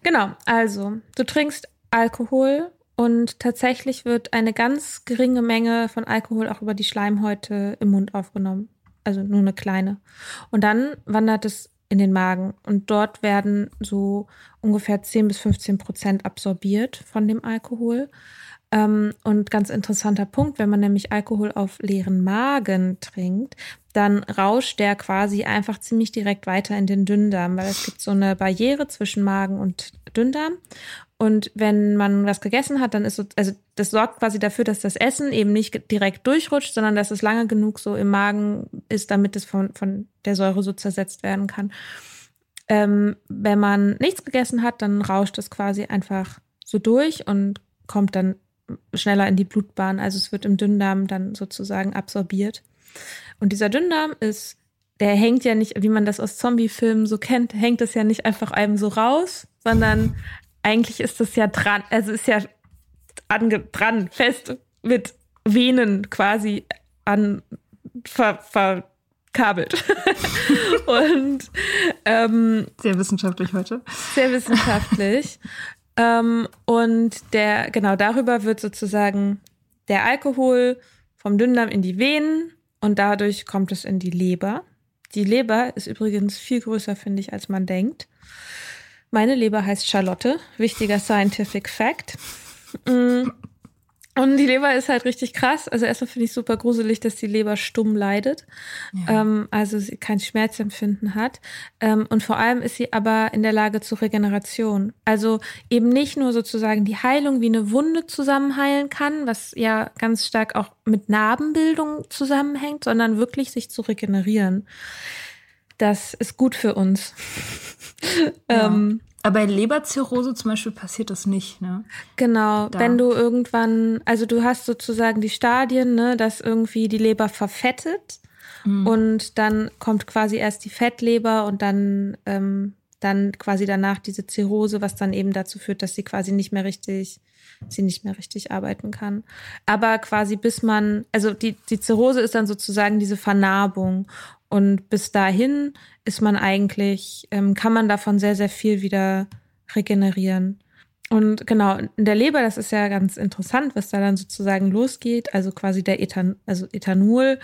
[SPEAKER 1] Genau, also, du trinkst Alkohol und tatsächlich wird eine ganz geringe Menge von Alkohol auch über die Schleimhäute im Mund aufgenommen. Also nur eine kleine. Und dann wandert es in den Magen. Und dort werden so ungefähr 10 bis 15 Prozent absorbiert von dem Alkohol. Ähm, und ganz interessanter Punkt, wenn man nämlich Alkohol auf leeren Magen trinkt, dann rauscht der quasi einfach ziemlich direkt weiter in den Dünndarm, weil es gibt so eine Barriere zwischen Magen und Dünndarm. Und wenn man was gegessen hat, dann ist so, also das sorgt quasi dafür, dass das Essen eben nicht direkt durchrutscht, sondern dass es lange genug so im Magen ist, damit es von, von der Säure so zersetzt werden kann. Ähm, wenn man nichts gegessen hat, dann rauscht es quasi einfach so durch und kommt dann schneller in die Blutbahn. Also es wird im Dünndarm dann sozusagen absorbiert. Und dieser Dünndarm ist, der hängt ja nicht, wie man das aus Zombie-Filmen so kennt, hängt es ja nicht einfach einem so raus, sondern eigentlich ist das ja dran, also ist ja dran, fest mit Venen quasi an ver, verkabelt. und ähm,
[SPEAKER 2] sehr wissenschaftlich heute.
[SPEAKER 1] Sehr wissenschaftlich. Ähm, und der, genau darüber wird sozusagen der Alkohol vom Dünndarm in die Venen und dadurch kommt es in die Leber. Die Leber ist übrigens viel größer, finde ich, als man denkt. Meine Leber heißt Charlotte. Wichtiger Scientific Fact. Und die Leber ist halt richtig krass. Also erstmal finde ich super gruselig, dass die Leber stumm leidet. Ja. Ähm, also sie kein Schmerzempfinden hat. Ähm, und vor allem ist sie aber in der Lage zur Regeneration. Also eben nicht nur sozusagen die Heilung wie eine Wunde zusammenheilen kann, was ja ganz stark auch mit Narbenbildung zusammenhängt, sondern wirklich sich zu regenerieren. Das ist gut für uns.
[SPEAKER 2] Ja. ähm, aber bei Leberzirrhose zum Beispiel passiert das nicht, ne?
[SPEAKER 1] Genau, da. wenn du irgendwann, also du hast sozusagen die Stadien, ne, dass irgendwie die Leber verfettet mhm. und dann kommt quasi erst die Fettleber und dann, ähm, dann quasi danach diese Zirrhose, was dann eben dazu führt, dass sie quasi nicht mehr richtig, sie nicht mehr richtig arbeiten kann. Aber quasi bis man, also die, die Zirrhose ist dann sozusagen diese Vernarbung und bis dahin ist man eigentlich, ähm, kann man davon sehr, sehr viel wieder regenerieren. Und genau, in der Leber, das ist ja ganz interessant, was da dann sozusagen losgeht. Also quasi der Ethan, also Ethanol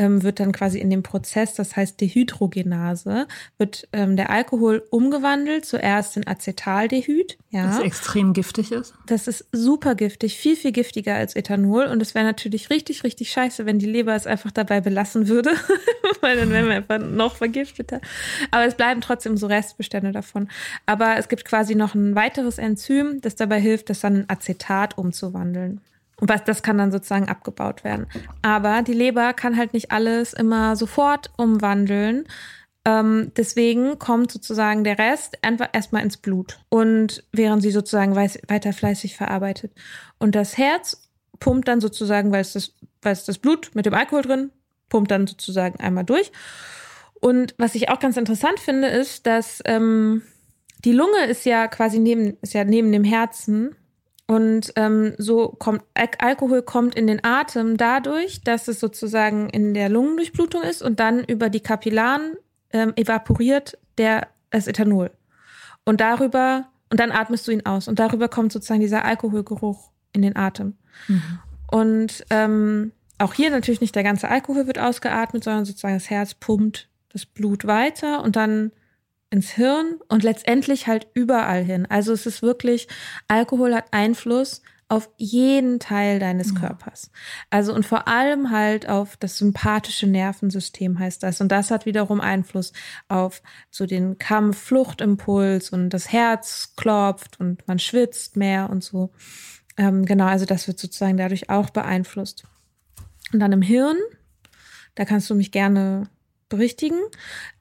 [SPEAKER 1] ähm, wird dann quasi in dem Prozess, das heißt Dehydrogenase, wird ähm, der Alkohol umgewandelt, zuerst in Acetaldehyd. Ja.
[SPEAKER 2] Das extrem giftig ist.
[SPEAKER 1] Das ist super giftig, viel, viel giftiger als Ethanol. Und es wäre natürlich richtig, richtig scheiße, wenn die Leber es einfach dabei belassen würde, weil dann wären wir einfach noch vergifteter. Aber es bleiben trotzdem so Restbestände davon. Aber es gibt quasi noch ein weiteres Enzym, das dabei hilft, das dann in Acetat umzuwandeln. Und was, das kann dann sozusagen abgebaut werden. Aber die Leber kann halt nicht alles immer sofort umwandeln. Ähm, deswegen kommt sozusagen der Rest einfach erstmal ins Blut. Und während sie sozusagen weiter fleißig verarbeitet. Und das Herz pumpt dann sozusagen, weil es das, weil es das Blut mit dem Alkohol drin pumpt dann sozusagen einmal durch. Und was ich auch ganz interessant finde, ist, dass ähm, die Lunge ist ja quasi neben, ist ja neben dem Herzen. Und ähm, so kommt Al Alkohol kommt in den Atem dadurch, dass es sozusagen in der Lungendurchblutung ist und dann über die Kapillaren ähm, evaporiert der das Ethanol. Und darüber und dann atmest du ihn aus und darüber kommt sozusagen dieser Alkoholgeruch in den Atem. Mhm. Und ähm, auch hier natürlich nicht der ganze Alkohol wird ausgeatmet, sondern sozusagen das Herz pumpt das Blut weiter und dann ins Hirn und letztendlich halt überall hin. Also es ist wirklich, Alkohol hat Einfluss auf jeden Teil deines Körpers. Also und vor allem halt auf das sympathische Nervensystem heißt das. Und das hat wiederum Einfluss auf so den Kampf-Fluchtimpuls und das Herz klopft und man schwitzt mehr und so. Ähm, genau, also das wird sozusagen dadurch auch beeinflusst. Und dann im Hirn, da kannst du mich gerne berichtigen,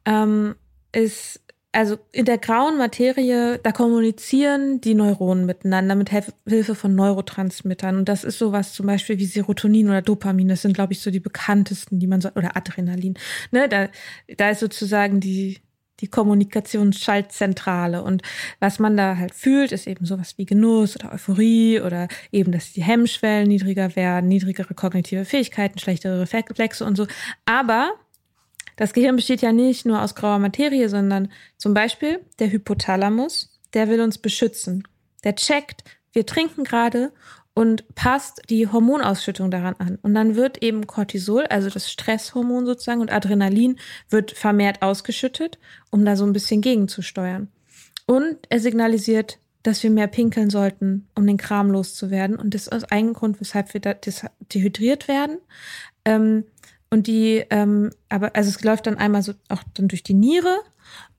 [SPEAKER 1] ähm, ist also in der grauen Materie, da kommunizieren die Neuronen miteinander mit Hilfe von Neurotransmittern. Und das ist sowas zum Beispiel wie Serotonin oder Dopamin. Das sind, glaube ich, so die bekanntesten, die man so, oder Adrenalin. Ne, da, da ist sozusagen die, die Kommunikationsschaltzentrale. Und was man da halt fühlt, ist eben sowas wie Genuss oder Euphorie oder eben, dass die Hemmschwellen niedriger werden, niedrigere kognitive Fähigkeiten, schlechtere Reflexe und so. Aber das Gehirn besteht ja nicht nur aus grauer Materie, sondern zum Beispiel der Hypothalamus, der will uns beschützen. Der checkt, wir trinken gerade und passt die Hormonausschüttung daran an. Und dann wird eben Cortisol, also das Stresshormon sozusagen, und Adrenalin wird vermehrt ausgeschüttet, um da so ein bisschen gegenzusteuern. Und er signalisiert, dass wir mehr pinkeln sollten, um den Kram loszuwerden. Und das ist ein Grund, weshalb wir dehydriert werden. Ähm, und die, ähm, aber, also es läuft dann einmal so auch dann durch die Niere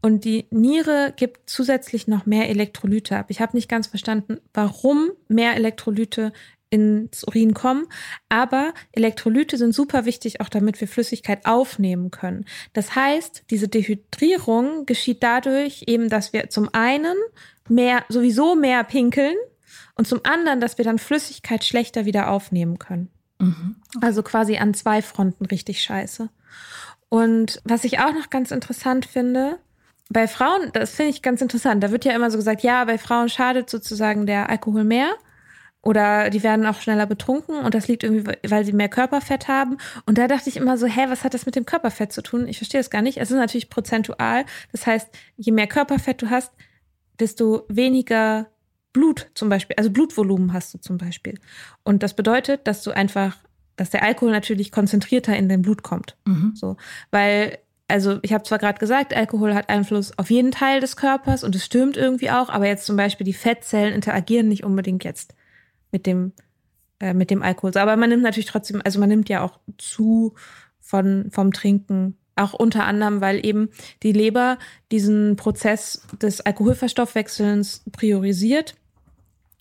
[SPEAKER 1] und die Niere gibt zusätzlich noch mehr Elektrolyte ab. Ich habe nicht ganz verstanden, warum mehr Elektrolyte ins Urin kommen. Aber Elektrolyte sind super wichtig, auch damit wir Flüssigkeit aufnehmen können. Das heißt, diese Dehydrierung geschieht dadurch eben, dass wir zum einen mehr, sowieso mehr pinkeln und zum anderen, dass wir dann Flüssigkeit schlechter wieder aufnehmen können. Mhm. Also quasi an zwei Fronten richtig scheiße. Und was ich auch noch ganz interessant finde, bei Frauen, das finde ich ganz interessant, da wird ja immer so gesagt, ja, bei Frauen schadet sozusagen der Alkohol mehr oder die werden auch schneller betrunken und das liegt irgendwie, weil sie mehr Körperfett haben. Und da dachte ich immer so, hä, was hat das mit dem Körperfett zu tun? Ich verstehe das gar nicht. Es ist natürlich prozentual. Das heißt, je mehr Körperfett du hast, desto weniger Blut zum Beispiel, also Blutvolumen hast du zum Beispiel. Und das bedeutet, dass du einfach, dass der Alkohol natürlich konzentrierter in dein Blut kommt. Mhm. So, weil also ich habe zwar gerade gesagt, Alkohol hat Einfluss auf jeden Teil des Körpers und es stimmt irgendwie auch, aber jetzt zum Beispiel die Fettzellen interagieren nicht unbedingt jetzt mit dem äh, mit dem Alkohol. Aber man nimmt natürlich trotzdem, also man nimmt ja auch zu von vom Trinken auch unter anderem, weil eben die Leber diesen Prozess des Alkoholverstoffwechselns priorisiert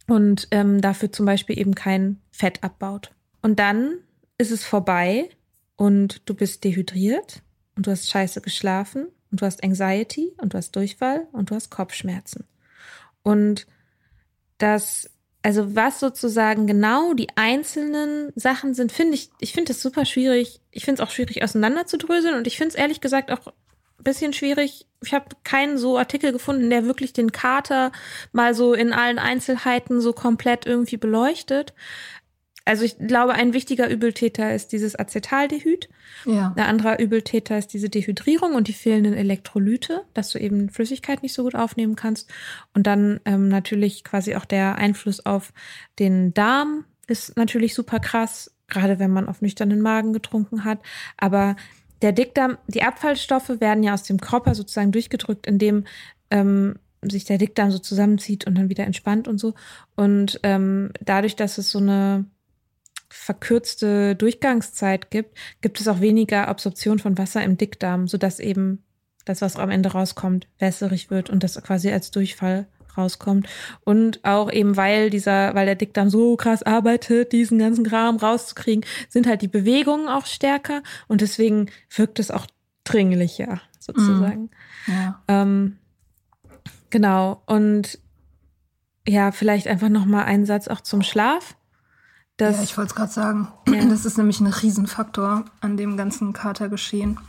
[SPEAKER 1] und ähm, dafür zum Beispiel eben kein Fett abbaut. Und dann ist es vorbei und du bist dehydriert und du hast scheiße geschlafen und du hast Anxiety und du hast Durchfall und du hast Kopfschmerzen. Und das, also was sozusagen genau die einzelnen Sachen sind, finde ich, ich finde das super schwierig. Ich finde es auch schwierig auseinanderzudröseln und ich finde es ehrlich gesagt auch bisschen schwierig. Ich habe keinen so Artikel gefunden, der wirklich den Kater mal so in allen Einzelheiten so komplett irgendwie beleuchtet. Also ich glaube, ein wichtiger Übeltäter ist dieses Acetaldehyd. Ja. Ein anderer Übeltäter ist diese Dehydrierung und die fehlenden Elektrolyte, dass du eben Flüssigkeit nicht so gut aufnehmen kannst. Und dann ähm, natürlich quasi auch der Einfluss auf den Darm ist natürlich super krass, gerade wenn man auf nüchternen Magen getrunken hat. Aber der Dickdarm, die Abfallstoffe werden ja aus dem Körper sozusagen durchgedrückt, indem ähm, sich der Dickdarm so zusammenzieht und dann wieder entspannt und so. Und ähm, dadurch, dass es so eine verkürzte Durchgangszeit gibt, gibt es auch weniger Absorption von Wasser im Dickdarm, sodass eben das, was am Ende rauskommt, wässrig wird und das quasi als Durchfall rauskommt. Und auch eben, weil dieser, weil der Dickdarm so krass arbeitet, diesen ganzen Kram rauszukriegen, sind halt die Bewegungen auch stärker und deswegen wirkt es auch dringlicher, sozusagen. Mm, ja. Ähm, genau. Und ja, vielleicht einfach nochmal einen Satz auch zum Schlaf. Das,
[SPEAKER 2] ja, ich wollte es gerade sagen.
[SPEAKER 1] Ja.
[SPEAKER 2] Das ist nämlich ein Riesenfaktor an dem ganzen Katergeschehen,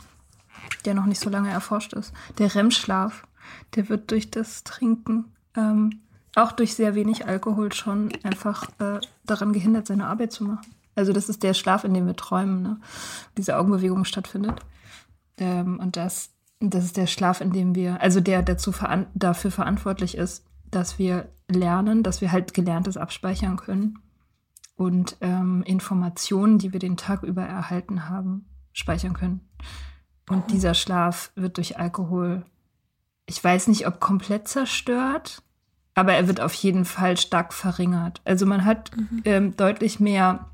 [SPEAKER 2] der noch nicht so lange erforscht ist. Der REM-Schlaf, der wird durch das Trinken, ähm, auch durch sehr wenig Alkohol schon einfach äh, daran gehindert, seine Arbeit zu machen. Also das ist der Schlaf, in dem wir träumen, ne? diese Augenbewegung stattfindet. Ähm, und das, das ist der Schlaf, in dem wir, also der dazu veran dafür verantwortlich ist, dass wir lernen, dass wir halt Gelerntes abspeichern können und ähm, Informationen, die wir den Tag über erhalten haben, speichern können. Und dieser Schlaf wird durch Alkohol, ich weiß nicht, ob komplett zerstört, aber er wird auf jeden Fall stark verringert. Also man hat ähm, deutlich mehr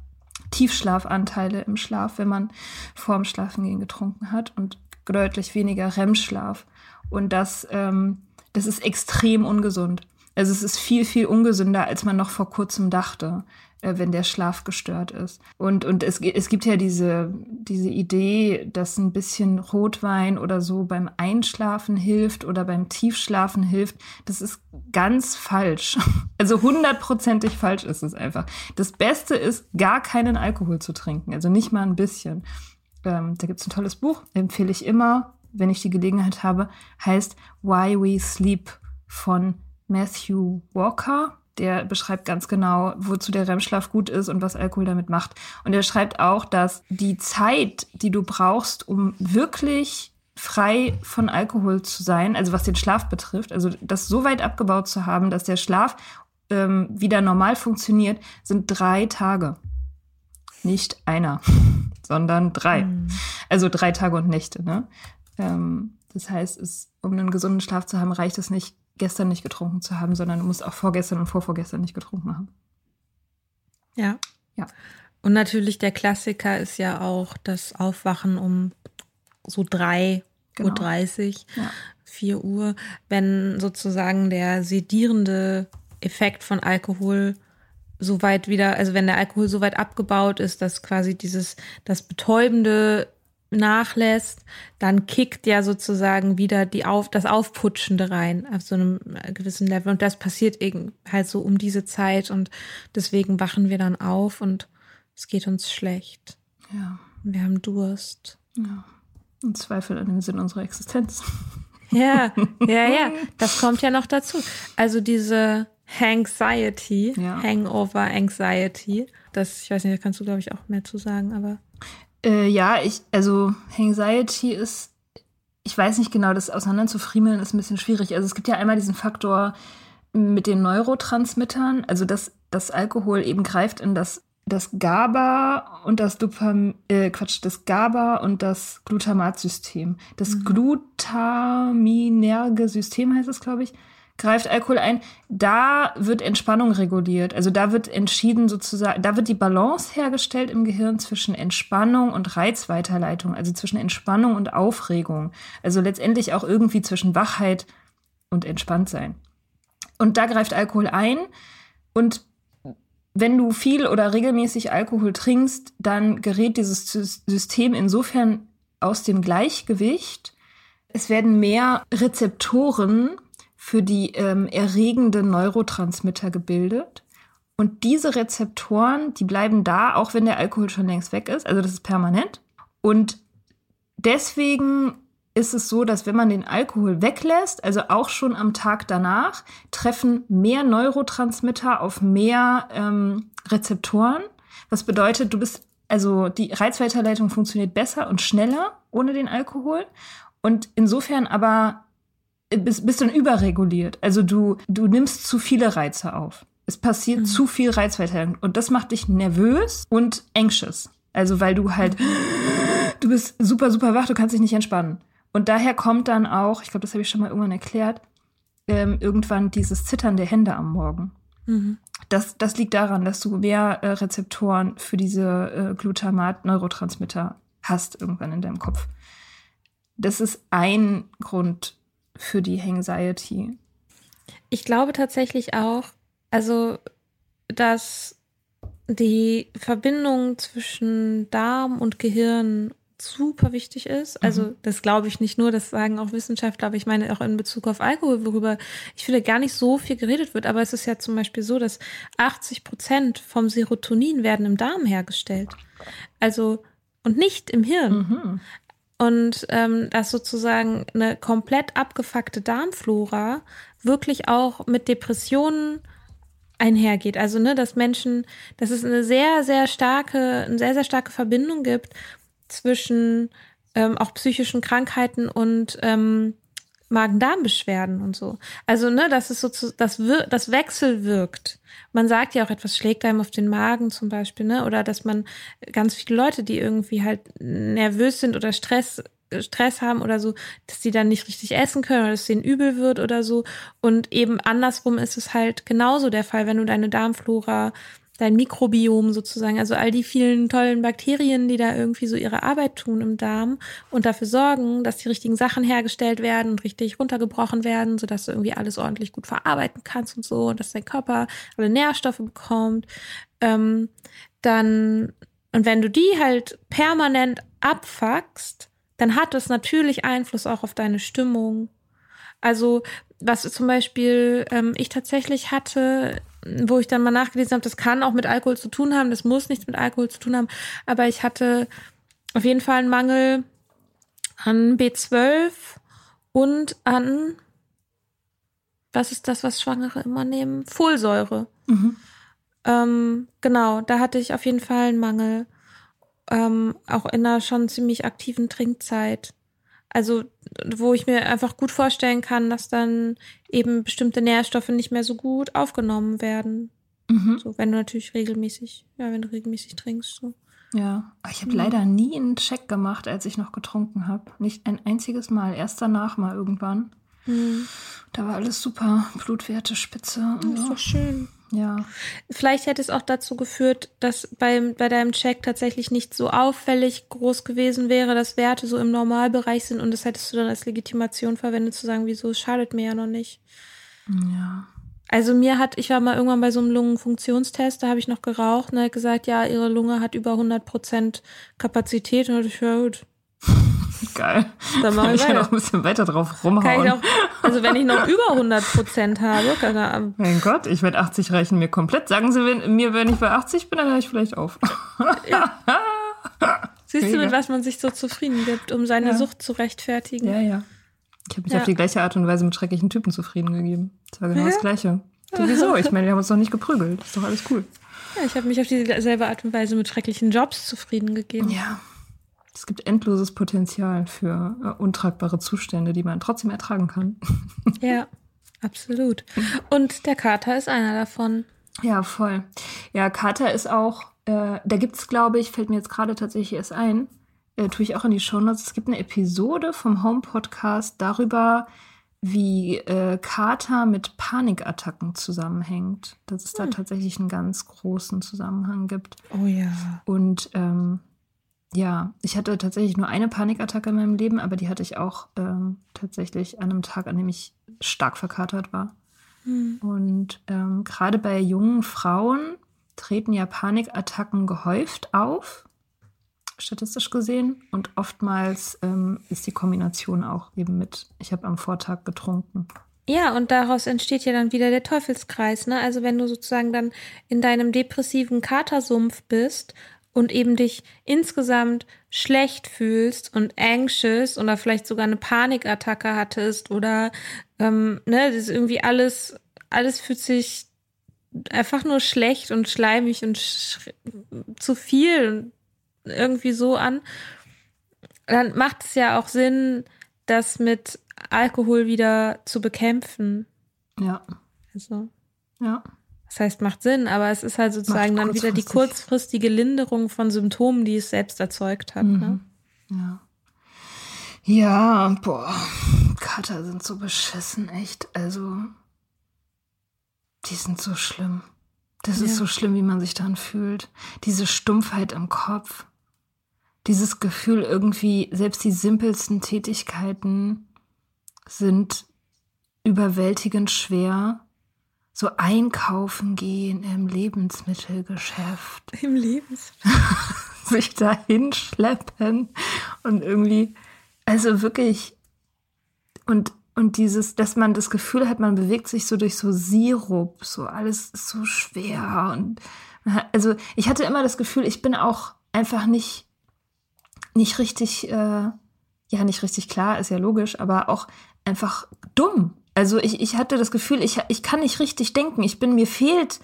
[SPEAKER 2] Tiefschlafanteile im Schlaf, wenn man vorm Schlafengehen getrunken hat und deutlich weniger REM-Schlaf. Und das, ähm, das ist extrem ungesund. Also es ist viel, viel ungesünder, als man noch vor kurzem dachte, äh, wenn der Schlaf gestört ist. Und, und es, es gibt ja diese, diese Idee, dass ein bisschen Rotwein oder so beim Einschlafen hilft oder beim Tiefschlafen hilft. Das ist ganz falsch. Also hundertprozentig falsch ist es einfach. Das Beste ist, gar keinen Alkohol zu trinken. Also nicht mal ein bisschen. Ähm, da gibt es ein tolles Buch, empfehle ich immer, wenn ich die Gelegenheit habe, heißt Why We Sleep von Matthew Walker. Der beschreibt ganz genau, wozu der REM-Schlaf gut ist und was Alkohol damit macht. Und er schreibt auch, dass die Zeit, die du brauchst, um wirklich frei von Alkohol zu sein, also was den Schlaf betrifft, also das so weit abgebaut zu haben, dass der Schlaf ähm, wieder normal funktioniert, sind drei Tage. Nicht einer, sondern drei. Also drei Tage und Nächte. Ne? Ähm, das heißt, es, um einen gesunden Schlaf zu haben, reicht es nicht, gestern nicht getrunken zu haben, sondern du musst auch vorgestern und vorvorgestern nicht getrunken haben.
[SPEAKER 1] Ja.
[SPEAKER 2] Ja.
[SPEAKER 1] Und natürlich der Klassiker ist ja auch das Aufwachen um so drei
[SPEAKER 2] Genau.
[SPEAKER 1] Uhr, 30,
[SPEAKER 2] Ja.
[SPEAKER 1] 4 Uhr, wenn sozusagen der sedierende Effekt von Alkohol so weit wieder, also wenn der Alkohol so weit abgebaut ist, dass quasi dieses, das Betäubende nachlässt, dann kickt ja sozusagen wieder die auf, das Aufputschende rein auf so einem gewissen Level. Und das passiert eben halt so um diese Zeit und deswegen wachen wir dann auf und es geht uns schlecht.
[SPEAKER 2] Ja.
[SPEAKER 1] Wir haben Durst.
[SPEAKER 2] Und Zweifel an dem Sinn unserer Existenz.
[SPEAKER 1] Ja, ja, ja. Das kommt ja noch dazu. Also diese Anxiety,
[SPEAKER 2] Ja.
[SPEAKER 1] Hangover Anxiety, das, ich weiß nicht, da kannst du, glaube ich, auch mehr zu sagen, aber
[SPEAKER 2] Äh, ja, ich, also Anxiety ist, ich weiß nicht genau, das auseinander zu friemeln ist ein bisschen schwierig. Also es gibt ja einmal diesen Faktor mit den Neurotransmittern, also dass das Alkohol eben greift in das das GABA und das Dopam äh, Quatsch, das GABA und das Glutamatsystem. Das glutaminerge System heißt es, glaube ich, greift Alkohol ein. Da wird Entspannung reguliert. Also da wird entschieden sozusagen, da wird die Balance hergestellt im Gehirn zwischen Entspannung und Reizweiterleitung, also zwischen Entspannung und Aufregung. Also letztendlich auch irgendwie zwischen Wachheit und Entspanntsein. Und da greift Alkohol ein und wenn du viel oder regelmäßig Alkohol trinkst, dann gerät dieses Sys- System insofern aus dem Gleichgewicht. Es werden mehr Rezeptoren für die ähm, erregenden Neurotransmitter gebildet. Und diese Rezeptoren, die bleiben da, auch wenn der Alkohol schon längst weg ist. Also das ist permanent. Und deswegen ist es so, dass wenn man den Alkohol weglässt, also auch schon am Tag danach, treffen mehr Neurotransmitter auf mehr ähm, Rezeptoren. Was bedeutet, du bist, also die Reizweiterleitung funktioniert besser und schneller ohne den Alkohol. Und insofern aber bist, bist dann überreguliert. Also du, du nimmst zu viele Reize auf. Es passiert zu viel Reizweiterleitung. Und das macht dich nervös und anxious. Also weil du halt, du bist super, super wach, du kannst dich nicht entspannen. Und daher kommt dann auch, ich glaube, das habe ich schon mal irgendwann erklärt, ähm, irgendwann dieses Zittern der Hände am Morgen. Das, das liegt daran, dass du mehr äh, Rezeptoren für diese äh, Glutamat-Neurotransmitter hast irgendwann in deinem Kopf. Das ist ein Grund für die Anxiety.
[SPEAKER 1] Ich glaube tatsächlich auch, also, dass die Verbindung zwischen Darm und Gehirn super wichtig ist. Also das glaube ich nicht nur, das sagen auch Wissenschaftler, aber ich meine auch in Bezug auf Alkohol, worüber ich finde gar nicht so viel geredet wird. Aber es ist ja zum Beispiel so, dass 80 Prozent vom Serotonin werden im Darm hergestellt. Also und nicht im Hirn. Und ähm, dass sozusagen eine komplett abgefuckte Darmflora wirklich auch mit Depressionen einhergeht. Also, ne, dass Menschen, dass es eine sehr, sehr starke, eine sehr, sehr starke Verbindung gibt zwischen ähm, auch psychischen Krankheiten und ähm, Magen-Darm-Beschwerden und so. Also, ne, dass es so zu, das, das Wechsel wirkt. Man sagt ja auch, etwas schlägt einem auf den Magen zum Beispiel, ne? Oder dass man ganz viele Leute, die irgendwie halt nervös sind oder Stress, Stress haben oder so, dass sie dann nicht richtig essen können oder dass es denen übel wird oder so. Und eben andersrum ist es halt genauso der Fall, wenn du deine Darmflora dein Mikrobiom sozusagen, also all die vielen tollen Bakterien, die da irgendwie so ihre Arbeit tun im Darm und dafür sorgen, dass die richtigen Sachen hergestellt werden und richtig runtergebrochen werden, sodass du irgendwie alles ordentlich gut verarbeiten kannst und so und dass dein Körper alle Nährstoffe bekommt. Ähm, dann, und wenn du die halt permanent abfuckst, dann hat das natürlich Einfluss auch auf deine Stimmung. Also, was zum Beispiel ähm, ich tatsächlich hatte, wo ich dann mal nachgelesen habe, das kann auch mit Alkohol zu tun haben, das muss nichts mit Alkohol zu tun haben, aber ich hatte auf jeden Fall einen Mangel an B12 und an, was ist das, was Schwangere immer nehmen? Folsäure. Ähm, genau, da hatte ich auf jeden Fall einen Mangel. Ähm, auch in einer schon ziemlich aktiven Trinkzeit. Also, wo ich mir einfach gut vorstellen kann, dass dann eben bestimmte Nährstoffe nicht mehr so gut aufgenommen werden. So, wenn du natürlich regelmäßig, ja, wenn du regelmäßig trinkst. So.
[SPEAKER 2] Ja, aber ich habe leider nie einen Check gemacht, als ich noch getrunken habe. Nicht ein einziges Mal. Erst danach mal irgendwann. Da war alles super. Blutwerte, Spitze. Und
[SPEAKER 1] Das ist
[SPEAKER 2] so.
[SPEAKER 1] doch schön.
[SPEAKER 2] Ja.
[SPEAKER 1] Vielleicht hätte es auch dazu geführt, dass beim, bei deinem Check tatsächlich nicht so auffällig groß gewesen wäre, dass Werte so im Normalbereich sind und das hättest du dann als Legitimation verwendet, zu sagen, wieso, es schadet mir ja noch nicht.
[SPEAKER 2] Ja.
[SPEAKER 1] Also mir hat, ich war mal irgendwann bei so einem Lungenfunktionstest, da habe ich noch geraucht und er hat gesagt, ja, ihre Lunge hat über 100 Prozent Kapazität und ich, ja gut,
[SPEAKER 2] Geil.
[SPEAKER 1] Dann mach
[SPEAKER 2] Kann
[SPEAKER 1] ich
[SPEAKER 2] ich ja noch ein bisschen weiter drauf
[SPEAKER 1] kann
[SPEAKER 2] rumhauen.
[SPEAKER 1] ich auch, also wenn ich noch über 100 Prozent habe, kann er,
[SPEAKER 2] mein Gott, ich werde 80 reichen mir komplett. Sagen Sie wenn, mir, wenn ich bei 80 bin, dann höre ich vielleicht auf.
[SPEAKER 1] siehst du, mit was man sich so zufrieden gibt, um seine
[SPEAKER 2] Ja.
[SPEAKER 1] Sucht zu rechtfertigen.
[SPEAKER 2] Ja, ja. Ich habe mich
[SPEAKER 1] Ja.
[SPEAKER 2] auf die gleiche Art und Weise mit schrecklichen Typen zufrieden gegeben. Das war genau
[SPEAKER 1] Ja?
[SPEAKER 2] das Gleiche. Sowieso. Ich meine, wir haben uns doch nicht geprügelt. Ist doch alles cool.
[SPEAKER 1] Ja, ich habe mich auf dieselbe Art und Weise mit schrecklichen Jobs zufrieden gegeben.
[SPEAKER 2] Ja. Es gibt endloses Potenzial für äh, untragbare Zustände, die man trotzdem ertragen kann.
[SPEAKER 1] Ja, absolut. Und der Kater ist einer davon.
[SPEAKER 2] Ja, voll. Ja, Kater ist auch, äh, da gibt's, glaube ich, fällt mir jetzt gerade tatsächlich erst ein, äh, tue ich auch in die Shownotes. Es gibt eine Episode vom Home Podcast darüber, wie äh, Kater mit Panikattacken zusammenhängt. Dass es da tatsächlich einen ganz großen Zusammenhang gibt.
[SPEAKER 1] Oh ja.
[SPEAKER 2] Und ähm, ja, ich hatte tatsächlich nur eine Panikattacke in meinem Leben, aber die hatte ich auch ähm, tatsächlich an einem Tag, an dem ich stark verkatert war. Und ähm, gerade bei jungen Frauen treten ja Panikattacken gehäuft auf, statistisch gesehen. Und oftmals ähm, ist die Kombination auch eben mit, ich habe am Vortag getrunken.
[SPEAKER 1] Ja, und daraus entsteht ja dann wieder der Teufelskreis, ne? Also wenn du sozusagen dann in deinem depressiven Katersumpf bist und eben dich insgesamt schlecht fühlst und anxious oder vielleicht sogar eine Panikattacke hattest oder ähm, ne, das ist irgendwie alles, alles fühlt sich einfach nur schlecht und schleimig und sch zu viel und irgendwie so an, dann macht es ja auch Sinn, das mit Alkohol wieder zu bekämpfen.
[SPEAKER 2] Ja,
[SPEAKER 1] Also,
[SPEAKER 2] ja.
[SPEAKER 1] Das heißt, macht Sinn, aber es ist halt sozusagen dann wieder die
[SPEAKER 2] kurzfristig.
[SPEAKER 1] kurzfristige Linderung von Symptomen, die es selbst erzeugt hat. Ne?
[SPEAKER 2] Ja. Ja, boah, Kater sind so beschissen, echt. Also, die sind so schlimm. Das ist
[SPEAKER 1] Ja.
[SPEAKER 2] so schlimm, wie man sich dann fühlt. Diese Stumpfheit im Kopf. Dieses Gefühl, irgendwie, selbst die simpelsten Tätigkeiten sind überwältigend schwer. So einkaufen gehen im Lebensmittelgeschäft
[SPEAKER 1] Im Lebens.
[SPEAKER 2] sich dahin schleppen Und irgendwie, also wirklich, und, und dieses, dass man das Gefühl hat, man bewegt sich so durch so Sirup, so alles ist so schwer. Und also ich hatte immer das Gefühl, ich bin auch einfach nicht, nicht richtig, äh, ja, nicht richtig klar, ist ja logisch, aber auch einfach dumm. Also ich, ich hatte das Gefühl, ich, ich kann nicht richtig denken. Ich bin, mir fehlt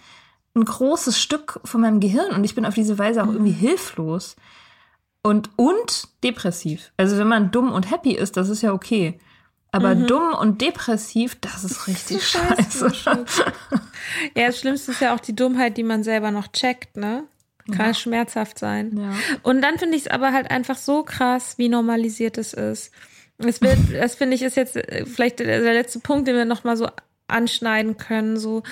[SPEAKER 2] ein großes Stück von meinem Gehirn und ich bin auf diese Weise auch irgendwie hilflos. Und, und depressiv. Also wenn man dumm und happy ist, das ist ja okay. Aber mhm. dumm und depressiv, das ist richtig scheiße. scheiße.
[SPEAKER 1] ja, das Schlimmste ist ja auch die Dummheit, die man selber noch checkt, ne? Kann ja. schmerzhaft sein. Ja. Und dann finde ich es aber halt einfach so krass, wie normalisiert es ist. Es wird, das finde ich ist jetzt äh, vielleicht der, der letzte Punkt, den wir nochmal so anschneiden können, so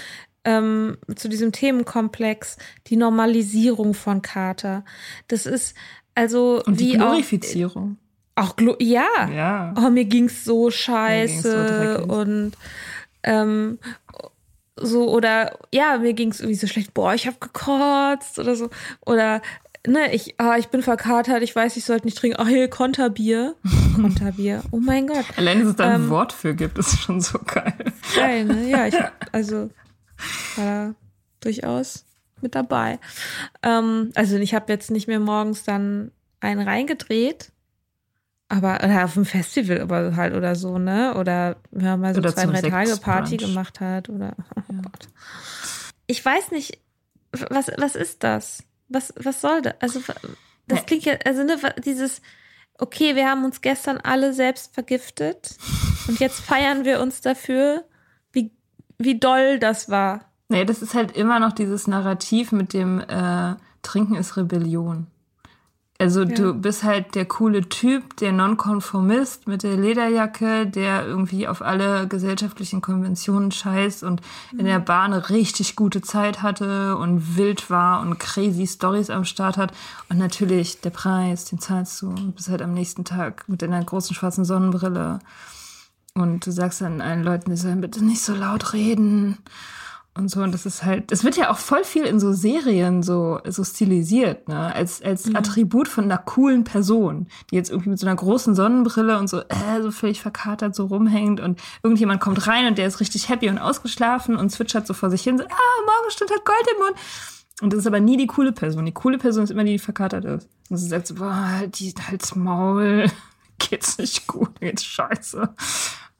[SPEAKER 1] ähm, zu diesem Themenkomplex, die Normalisierung von Kater. Das ist also
[SPEAKER 2] Und die Glorifizierung.
[SPEAKER 1] Auch, auch Glo ja. ja. Oh, mir ging's so scheiße so und ähm, so oder ja, mir ging's irgendwie so schlecht. Boah, ich habe gekotzt oder so oder ne, ich, ah, ich bin verkatert, ich weiß, ich sollte nicht trinken. Ach, hier, Konterbier. Konterbier. Oh mein Gott.
[SPEAKER 2] Allein, dass es da ein ähm, Wort für gibt, ist schon so geil.
[SPEAKER 1] Geil, ne? Ja, ich, also, war da durchaus mit dabei. Ähm, also, ich habe jetzt nicht mehr morgens dann einen reingedreht. Aber oder auf dem Festival aber halt oder so, ne? Oder wenn man mal so oder zwei, drei Tage Party gemacht hat oder oh ja. Gott. Ich weiß nicht, was, was ist das? Was, was soll das? Also, das klingt ja, also, ne, dieses, okay, wir haben uns gestern alle selbst vergiftet und jetzt feiern wir uns dafür, wie, wie doll das war.
[SPEAKER 2] Nee, das ist halt immer noch dieses Narrativ mit dem äh, Trinken ist Rebellion. Also ja. du bist halt der coole Typ, der Nonkonformist mit der Lederjacke, der irgendwie auf alle gesellschaftlichen Konventionen scheißt und mhm. in der Bahn eine richtig gute Zeit hatte und wild war und crazy Stories am Start hat. Und natürlich der Preis, den zahlst du und bist halt am nächsten Tag mit deiner großen schwarzen Sonnenbrille. Und du sagst dann allen Leuten, die sollen bitte nicht so laut reden und so. Und das ist halt, es wird ja auch voll viel in so Serien so, so stilisiert, ne? Als, als mhm. Attribut von einer coolen Person, die jetzt irgendwie mit so einer großen Sonnenbrille und so, äh, so völlig verkatert so rumhängt und irgendjemand kommt rein und der ist richtig happy und ausgeschlafen und zwitschert so vor sich hin, so, ah, Morgenstund hat Gold im Mund. Und das ist aber nie die coole Person. Die coole Person ist immer die, die verkatert ist. Und sie sagt so, boah, die halt's Maul, geht's nicht gut, geht's scheiße.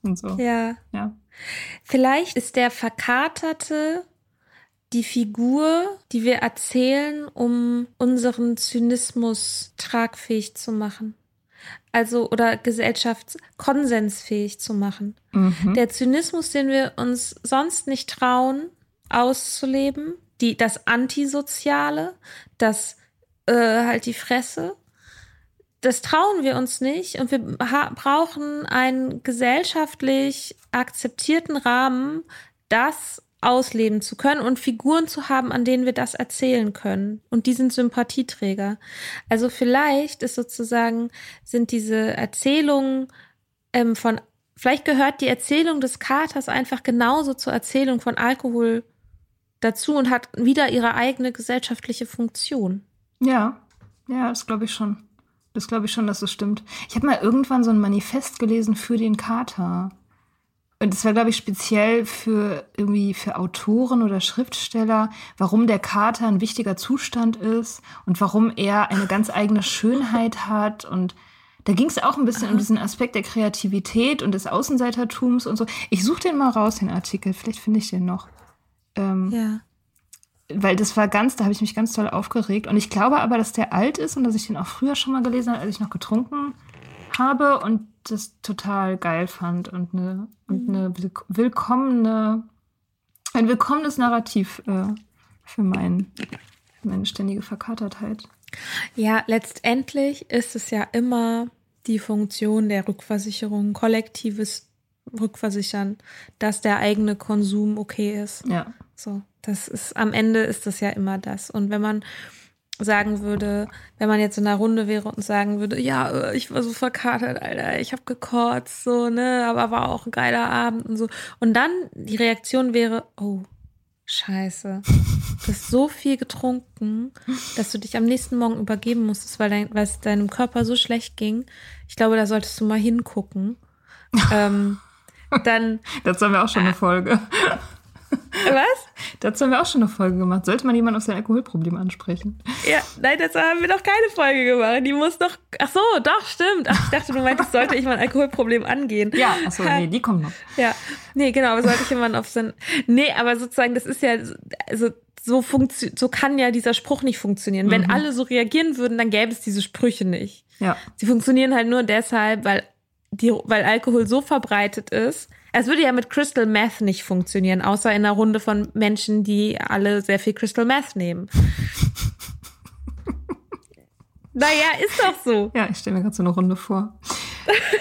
[SPEAKER 2] Und so.
[SPEAKER 1] Ja. Ja. Vielleicht ist der Verkaterte die Figur, die wir erzählen, um unseren Zynismus tragfähig zu machen. Also oder gesellschaftskonsensfähig zu machen. Mhm. Der Zynismus, den wir uns sonst nicht trauen, auszuleben, die, das Antisoziale, das äh, halt die Fresse, das trauen wir uns nicht und wir brauchen einen gesellschaftlich akzeptierten Rahmen, das ausleben zu können und Figuren zu haben, an denen wir das erzählen können. Und die sind Sympathieträger. Also vielleicht ist sozusagen, sind diese Erzählungen ähm, von, vielleicht gehört die Erzählung des Katers einfach genauso zur Erzählung von Alkohol dazu und hat wieder ihre eigene gesellschaftliche Funktion.
[SPEAKER 2] Ja, ja, das glaube ich schon. Das glaube ich schon, dass das stimmt. Ich habe mal irgendwann so ein Manifest gelesen für den Kater. Und das war, glaube ich, speziell für irgendwie für Autoren oder Schriftsteller, warum der Kater ein wichtiger Zustand ist und warum er eine ganz eigene Schönheit hat. Und da ging es auch ein bisschen um diesen Aspekt der Kreativität und des Außenseitertums und so. Ich suche den mal raus, den Artikel. Vielleicht finde ich den noch. Ähm, ja weil das war ganz, da habe ich mich ganz toll aufgeregt. Und ich glaube aber, dass der alt ist und dass ich den auch früher schon mal gelesen habe, als ich noch getrunken habe und das total geil fand und eine, und eine willkommene, ein willkommenes Narrativ äh, für, mein, für meine ständige Verkatertheit.
[SPEAKER 1] Ja, letztendlich ist es ja immer die Funktion der Rückversicherung, kollektives Rückversichern, dass der eigene Konsum okay ist. Ja. So. Das ist, am Ende ist das ja immer das. Und wenn man sagen würde, wenn man jetzt in einer Runde wäre und sagen würde, ja, äh, ich war so verkatert, Alter, ich habe gekotzt, so, ne, aber war auch ein geiler Abend und so. Und dann die Reaktion wäre, oh, Scheiße. Du hast so viel getrunken, dass du dich am nächsten Morgen übergeben musstest, weil, dein, weil es deinem Körper so schlecht ging. Ich glaube, da solltest du mal hingucken. ähm, dann.
[SPEAKER 2] Dazu haben wir auch schon eine Folge.
[SPEAKER 1] Was?
[SPEAKER 2] Dazu haben wir auch schon eine Folge gemacht. Sollte man jemanden auf sein Alkoholproblem ansprechen?
[SPEAKER 1] Ja, nein, dazu haben wir noch keine Folge gemacht. Die muss noch. Ach so, doch, stimmt. Ach, ich dachte, du meintest, sollte ich mein Alkoholproblem angehen.
[SPEAKER 2] Ja, ach so, nee, die kommen noch.
[SPEAKER 1] Ja, nee, genau, aber sollte ich jemanden auf sein. Nee, aber sozusagen, das ist ja. Also, so, funktio so kann ja dieser Spruch nicht funktionieren. Wenn alle so reagieren würden, dann gäbe es diese Sprüche nicht.
[SPEAKER 2] Ja.
[SPEAKER 1] Sie funktionieren halt nur deshalb, weil, die, weil Alkohol so verbreitet ist. Es würde ja mit Crystal Meth nicht funktionieren, außer in einer Runde von Menschen, die alle sehr viel Crystal Meth nehmen. naja, ist doch so.
[SPEAKER 2] Ja, ich stelle mir gerade so eine Runde vor.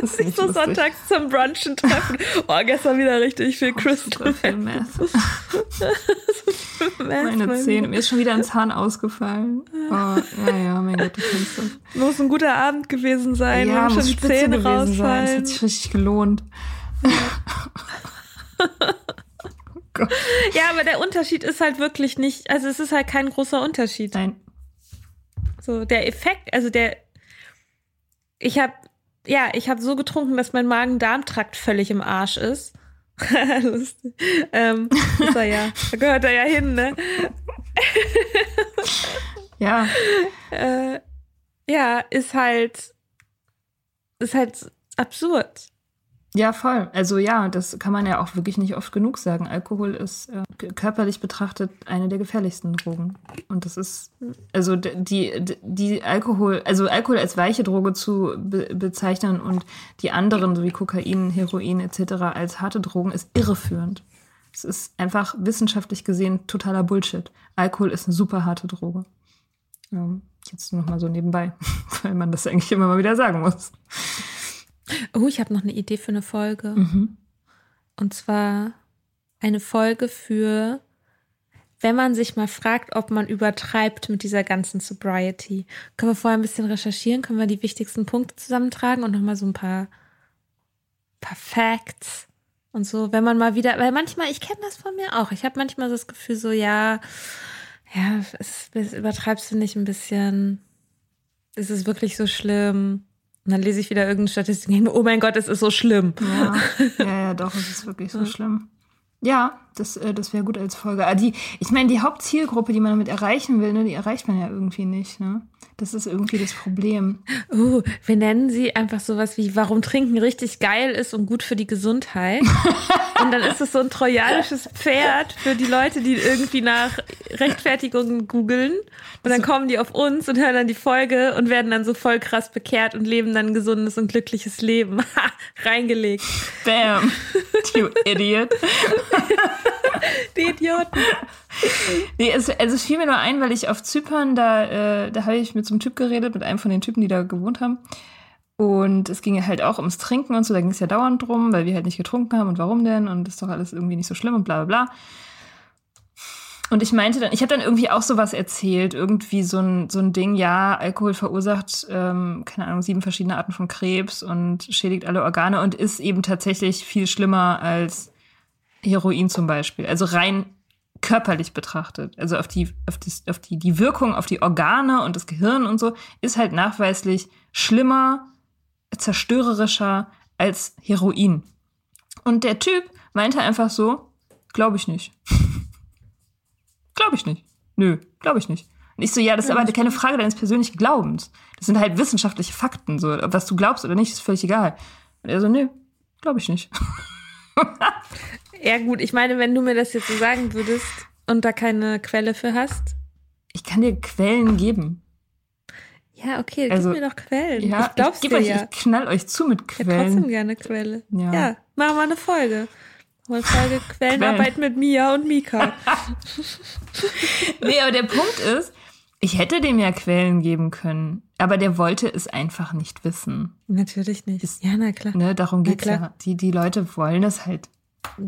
[SPEAKER 1] Das ist nicht so
[SPEAKER 2] lustig.
[SPEAKER 1] sonntags zum Brunchen treffen. Oh, gestern wieder richtig viel Crystal
[SPEAKER 2] So viel Meth.
[SPEAKER 1] Meth.
[SPEAKER 2] Meine
[SPEAKER 1] mein
[SPEAKER 2] Zähne. Mir ist schon wieder ein Zahn ausgefallen. Oh, ja, ja, mein Gott, du kennst das.
[SPEAKER 1] Muss ein guter Abend gewesen sein,
[SPEAKER 2] ja,
[SPEAKER 1] wenn schon
[SPEAKER 2] muss
[SPEAKER 1] die Zähne
[SPEAKER 2] gewesen sein. Das
[SPEAKER 1] rausfallen.
[SPEAKER 2] hat sich richtig gelohnt.
[SPEAKER 1] Ja, aber der Unterschied ist halt wirklich nicht, also es ist halt kein großer Unterschied.
[SPEAKER 2] Nein.
[SPEAKER 1] So, der Effekt, also der, ich habe, ja, ich habe so getrunken, dass mein Magen-Darm-Trakt völlig im Arsch ist. Lustig. Ähm, ist er ja, da gehört er ja hin, ne?
[SPEAKER 2] Ja,
[SPEAKER 1] Äh, ja, ist halt, ist halt absurd.
[SPEAKER 2] Ja, voll. Also ja, das kann man ja auch wirklich nicht oft genug sagen. Alkohol ist äh, körperlich betrachtet eine der gefährlichsten Drogen. Und das ist, also die, die Alkohol, also Alkohol als weiche Droge zu be bezeichnen und die anderen, so wie Kokain, Heroin etc. als harte Drogen, ist irreführend. Es ist einfach wissenschaftlich gesehen totaler Bullshit. Alkohol ist eine super harte Droge. Ähm, jetzt noch mal so nebenbei, weil man das eigentlich immer mal wieder sagen muss.
[SPEAKER 1] Oh, ich habe noch eine Idee für eine Folge.
[SPEAKER 2] Mhm.
[SPEAKER 1] Und zwar eine Folge für, wenn man sich mal fragt, ob man übertreibt mit dieser ganzen Sobriety. Können wir vorher ein bisschen recherchieren? Können wir die wichtigsten Punkte zusammentragen und nochmal so ein paar, paar Facts und so, wenn man mal wieder, weil manchmal, ich kenne das von mir auch. Ich habe manchmal so das Gefühl, so, ja, ja, es, es übertreibst du nicht ein bisschen? Ist es wirklich so schlimm? Und dann lese ich wieder irgendeine Statistik und denke mir, oh mein Gott, es ist so schlimm.
[SPEAKER 2] Ja, ja, ja, doch, es ist wirklich so schlimm. Ja, das, äh, das wäre gut als Folge. Aber die, ich meine, die Hauptzielgruppe, die man damit erreichen will, ne, die erreicht man ja irgendwie nicht, ne? Das ist irgendwie das Problem.
[SPEAKER 1] Uh, wir nennen sie einfach sowas wie, warum Trinken richtig geil ist und gut für die Gesundheit. und dann ist es so ein trojanisches Pferd für die Leute, die irgendwie nach Rechtfertigungen googeln. Und dann kommen die auf uns und hören dann die Folge und werden dann so voll krass bekehrt und leben dann ein gesundes und glückliches Leben. Ha, reingelegt.
[SPEAKER 2] Bam, you idiot.
[SPEAKER 1] Die Idioten.
[SPEAKER 2] Nee, es, also es fiel mir nur ein, weil ich auf Zypern, da, äh, da habe ich mit so einem Typ geredet, mit einem von den Typen, die da gewohnt haben. Und es ging halt auch ums Trinken und so, da ging es ja dauernd drum, weil wir halt nicht getrunken haben und warum denn und ist doch alles irgendwie nicht so schlimm und bla bla bla. Und ich meinte dann, ich habe dann irgendwie auch sowas erzählt, irgendwie so ein, so ein Ding, ja, Alkohol verursacht, ähm, keine Ahnung, sieben verschiedene Arten von Krebs und schädigt alle Organe und ist eben tatsächlich viel schlimmer als Heroin zum Beispiel. Also rein körperlich betrachtet, also auf die, auf, das, auf die, die Wirkung auf die Organe und das Gehirn und so, ist halt nachweislich schlimmer, zerstörerischer als Heroin. Und der Typ meinte einfach so, glaube ich nicht. glaube ich nicht. Nö, glaube ich nicht. Und ich so, ja, das ist aber keine Frage deines persönlichen Glaubens. Das sind halt wissenschaftliche Fakten. So, was du glaubst oder nicht, ist völlig egal. Und er so, nö, glaube ich nicht.
[SPEAKER 1] Ja, gut, ich meine, wenn du mir das jetzt so sagen würdest und da keine Quelle für hast.
[SPEAKER 2] Ich kann dir Quellen geben.
[SPEAKER 1] Ja, okay,
[SPEAKER 2] Also,
[SPEAKER 1] gib mir doch Quellen.
[SPEAKER 2] Ja,
[SPEAKER 1] ich glaub's
[SPEAKER 2] geb
[SPEAKER 1] dir
[SPEAKER 2] euch,
[SPEAKER 1] ja.
[SPEAKER 2] ich knall euch zu mit
[SPEAKER 1] Ich hätte trotzdem
[SPEAKER 2] Quellen.
[SPEAKER 1] gerne Quelle.
[SPEAKER 2] Ja.
[SPEAKER 1] Ja, machen wir eine Folge. Mal eine Folge Quellenarbeit mit Mia und Mika.
[SPEAKER 2] Nee, aber der Punkt ist, ich hätte dem ja Quellen geben können, aber der wollte es einfach nicht wissen.
[SPEAKER 1] Natürlich nicht.
[SPEAKER 2] Ist-
[SPEAKER 1] ja, na klar.
[SPEAKER 2] Ne, darum geht's
[SPEAKER 1] klar.
[SPEAKER 2] ja. Die, die Leute wollen es halt.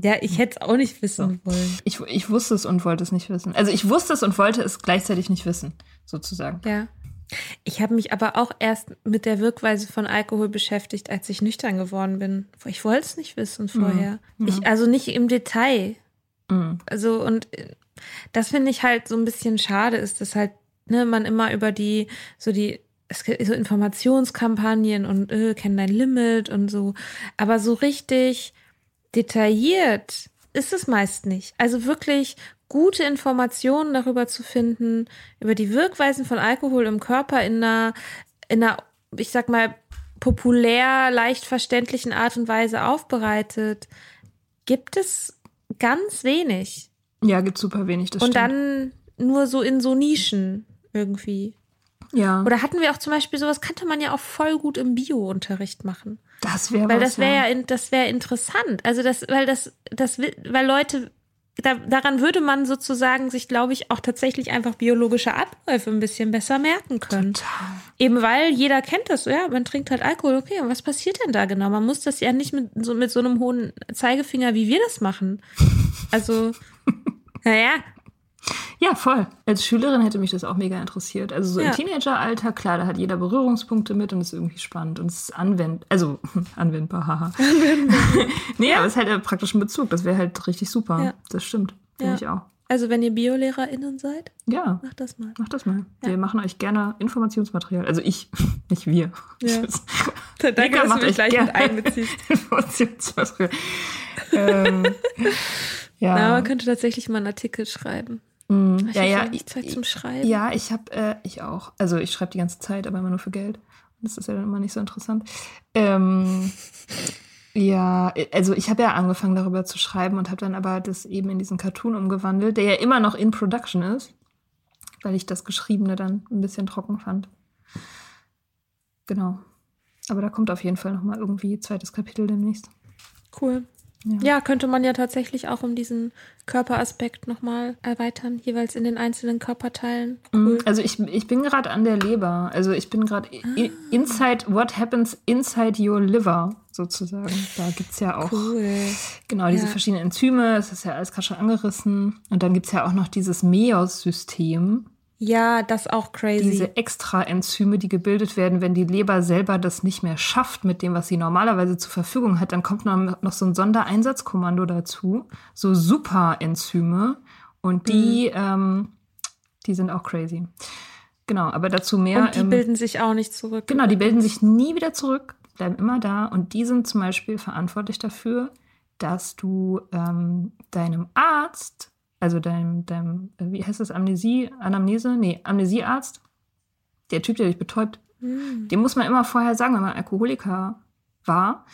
[SPEAKER 1] Ja, ich hätte es auch nicht wissen wollen.
[SPEAKER 2] Ich, ich wusste es und wollte es nicht wissen. Also ich wusste es und wollte es gleichzeitig nicht wissen, sozusagen.
[SPEAKER 1] Ja. Ich habe mich aber auch erst mit der Wirkweise von Alkohol beschäftigt, als ich nüchtern geworden bin. Ich wollte es nicht wissen vorher. Ich, also nicht im Detail. Also, und äh, das finde ich halt so ein bisschen schade, ist, dass halt, ne, man immer über die, so die, es gibt so Informationskampagnen und äh, kenn dein Limit und so, aber so richtig detailliert ist es meist nicht. Also wirklich gute Informationen darüber zu finden, über die Wirkweisen von Alkohol im Körper in einer, in einer, ich sag mal, populär, leicht verständlichen Art und Weise aufbereitet, gibt es ganz wenig.
[SPEAKER 2] Ja, gibt super wenig. Das
[SPEAKER 1] und
[SPEAKER 2] stimmt.
[SPEAKER 1] dann nur so in so Nischen irgendwie.
[SPEAKER 2] ja,
[SPEAKER 1] Oder hatten wir auch zum Beispiel sowas, könnte man ja auch voll gut im Bio-Unterricht machen.
[SPEAKER 2] Das wäre
[SPEAKER 1] Weil das wäre ja, in- das wäre interessant. Also das, weil das, das, weil Leute, da, daran würde man sozusagen sich, glaube ich, auch tatsächlich einfach biologische Abläufe ein bisschen besser merken können. Eben weil jeder kennt das, ja, man trinkt halt Alkohol, okay, und was passiert denn da genau? Man muss das ja nicht mit so, mit so einem hohen Zeigefinger, wie wir das machen. Also, naja,
[SPEAKER 2] Ja, voll. Als Schülerin hätte mich das auch mega interessiert. Also so
[SPEAKER 1] Ja.
[SPEAKER 2] im Teenageralter, klar, da hat jeder Berührungspunkte mit und ist irgendwie spannend und es ist anwend also anwendbar, haha. nee, aber es ist halt einen praktischen Bezug. Das wäre halt richtig super.
[SPEAKER 1] Ja.
[SPEAKER 2] Das stimmt. Finde
[SPEAKER 1] Ja.
[SPEAKER 2] ich auch.
[SPEAKER 1] also wenn ihr BiolehrerInnen seid,
[SPEAKER 2] Ja,
[SPEAKER 1] macht das mal.
[SPEAKER 2] macht das mal. Wir machen euch gerne Informationsmaterial. Also ich, nicht wir.
[SPEAKER 1] Ja.
[SPEAKER 2] Danke,
[SPEAKER 1] Danke, dass du mich gleich mit einbeziehst.
[SPEAKER 2] Informationsmaterial. ähm, ja.
[SPEAKER 1] Na, man könnte tatsächlich mal einen Artikel schreiben.
[SPEAKER 2] Mm,
[SPEAKER 1] Ich
[SPEAKER 2] ja, ja,
[SPEAKER 1] nicht Zeit zum Schreiben.
[SPEAKER 2] Ja, ich habe, äh, ich auch. Also ich schreibe die ganze Zeit, aber immer nur für Geld. Das ist ja dann immer nicht so interessant. Ähm, ja, also ich habe ja angefangen darüber zu schreiben und habe dann aber das eben in diesen Cartoon umgewandelt, der ja immer noch in Production ist, weil ich das Geschriebene dann ein bisschen trocken fand. Genau. Aber da kommt auf jeden Fall noch mal irgendwie zweites Kapitel demnächst.
[SPEAKER 1] Cool.
[SPEAKER 2] Ja.
[SPEAKER 1] Ja. könnte man ja tatsächlich auch um diesen Körperaspekt nochmal erweitern, jeweils in den einzelnen Körperteilen. Cool.
[SPEAKER 2] Also ich, ich bin gerade an der Leber. Also ich bin gerade i- inside what happens inside your liver sozusagen. Da gibt's ja auch
[SPEAKER 1] Cool.
[SPEAKER 2] genau diese
[SPEAKER 1] Ja.
[SPEAKER 2] verschiedenen Enzyme. Das ist ja alles gerade schon angerissen. Und dann gibt's ja auch noch dieses MEOS-System.
[SPEAKER 1] Ja, das auch crazy.
[SPEAKER 2] Diese Extraenzyme, die gebildet werden, wenn die Leber selber das nicht mehr schafft mit dem, was sie normalerweise zur Verfügung hat, dann kommt noch, noch so ein Sondereinsatzkommando dazu. So Superenzyme. Und die,
[SPEAKER 1] Mhm.
[SPEAKER 2] ähm, die sind auch crazy. Genau, aber dazu mehr.
[SPEAKER 1] Und die
[SPEAKER 2] im-
[SPEAKER 1] bilden sich auch nicht zurück.
[SPEAKER 2] Genau, die bilden sich nie wieder zurück, bleiben immer da. Und die sind zum Beispiel verantwortlich dafür, dass du ähm, deinem Arzt, also deinem, deinem, äh, wie heißt das, Amnesie, Anamnese? Nee, Amnesiearzt, der Typ, der dich betäubt, dem muss man immer vorher sagen, wenn man Alkoholiker war,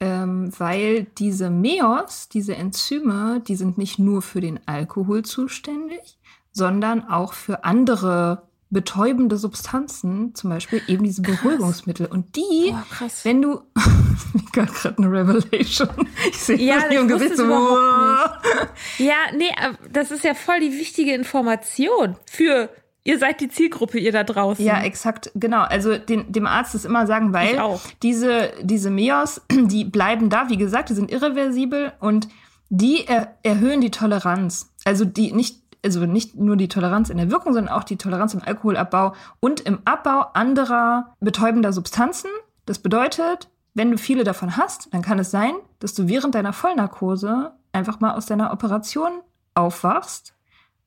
[SPEAKER 2] ähm, weil diese MEOS, diese Enzyme, die sind nicht nur für den Alkohol zuständig, sondern auch für andere betäubende Substanzen, zum Beispiel eben diese Beruhigungsmittel. Und die,
[SPEAKER 1] krass.
[SPEAKER 2] wenn du, ich gerade eine Revelation, ich sehe
[SPEAKER 1] Ja,
[SPEAKER 2] das hier im Gesicht
[SPEAKER 1] es
[SPEAKER 2] so,
[SPEAKER 1] Ja, nee, aber das ist ja voll die wichtige Information für, ihr seid die Zielgruppe, ihr da draußen.
[SPEAKER 2] Ja, exakt, genau. Also den, dem Arzt das immer sagen, weil diese, diese MEOS, die bleiben da, wie gesagt, die sind irreversibel und die er, erhöhen die Toleranz. Also die nicht, also nicht nur die Toleranz in der Wirkung, sondern auch die Toleranz im Alkoholabbau und im Abbau anderer betäubender Substanzen. Das bedeutet, wenn du viele davon hast, dann kann es sein, dass du während deiner Vollnarkose einfach mal aus deiner Operation aufwachst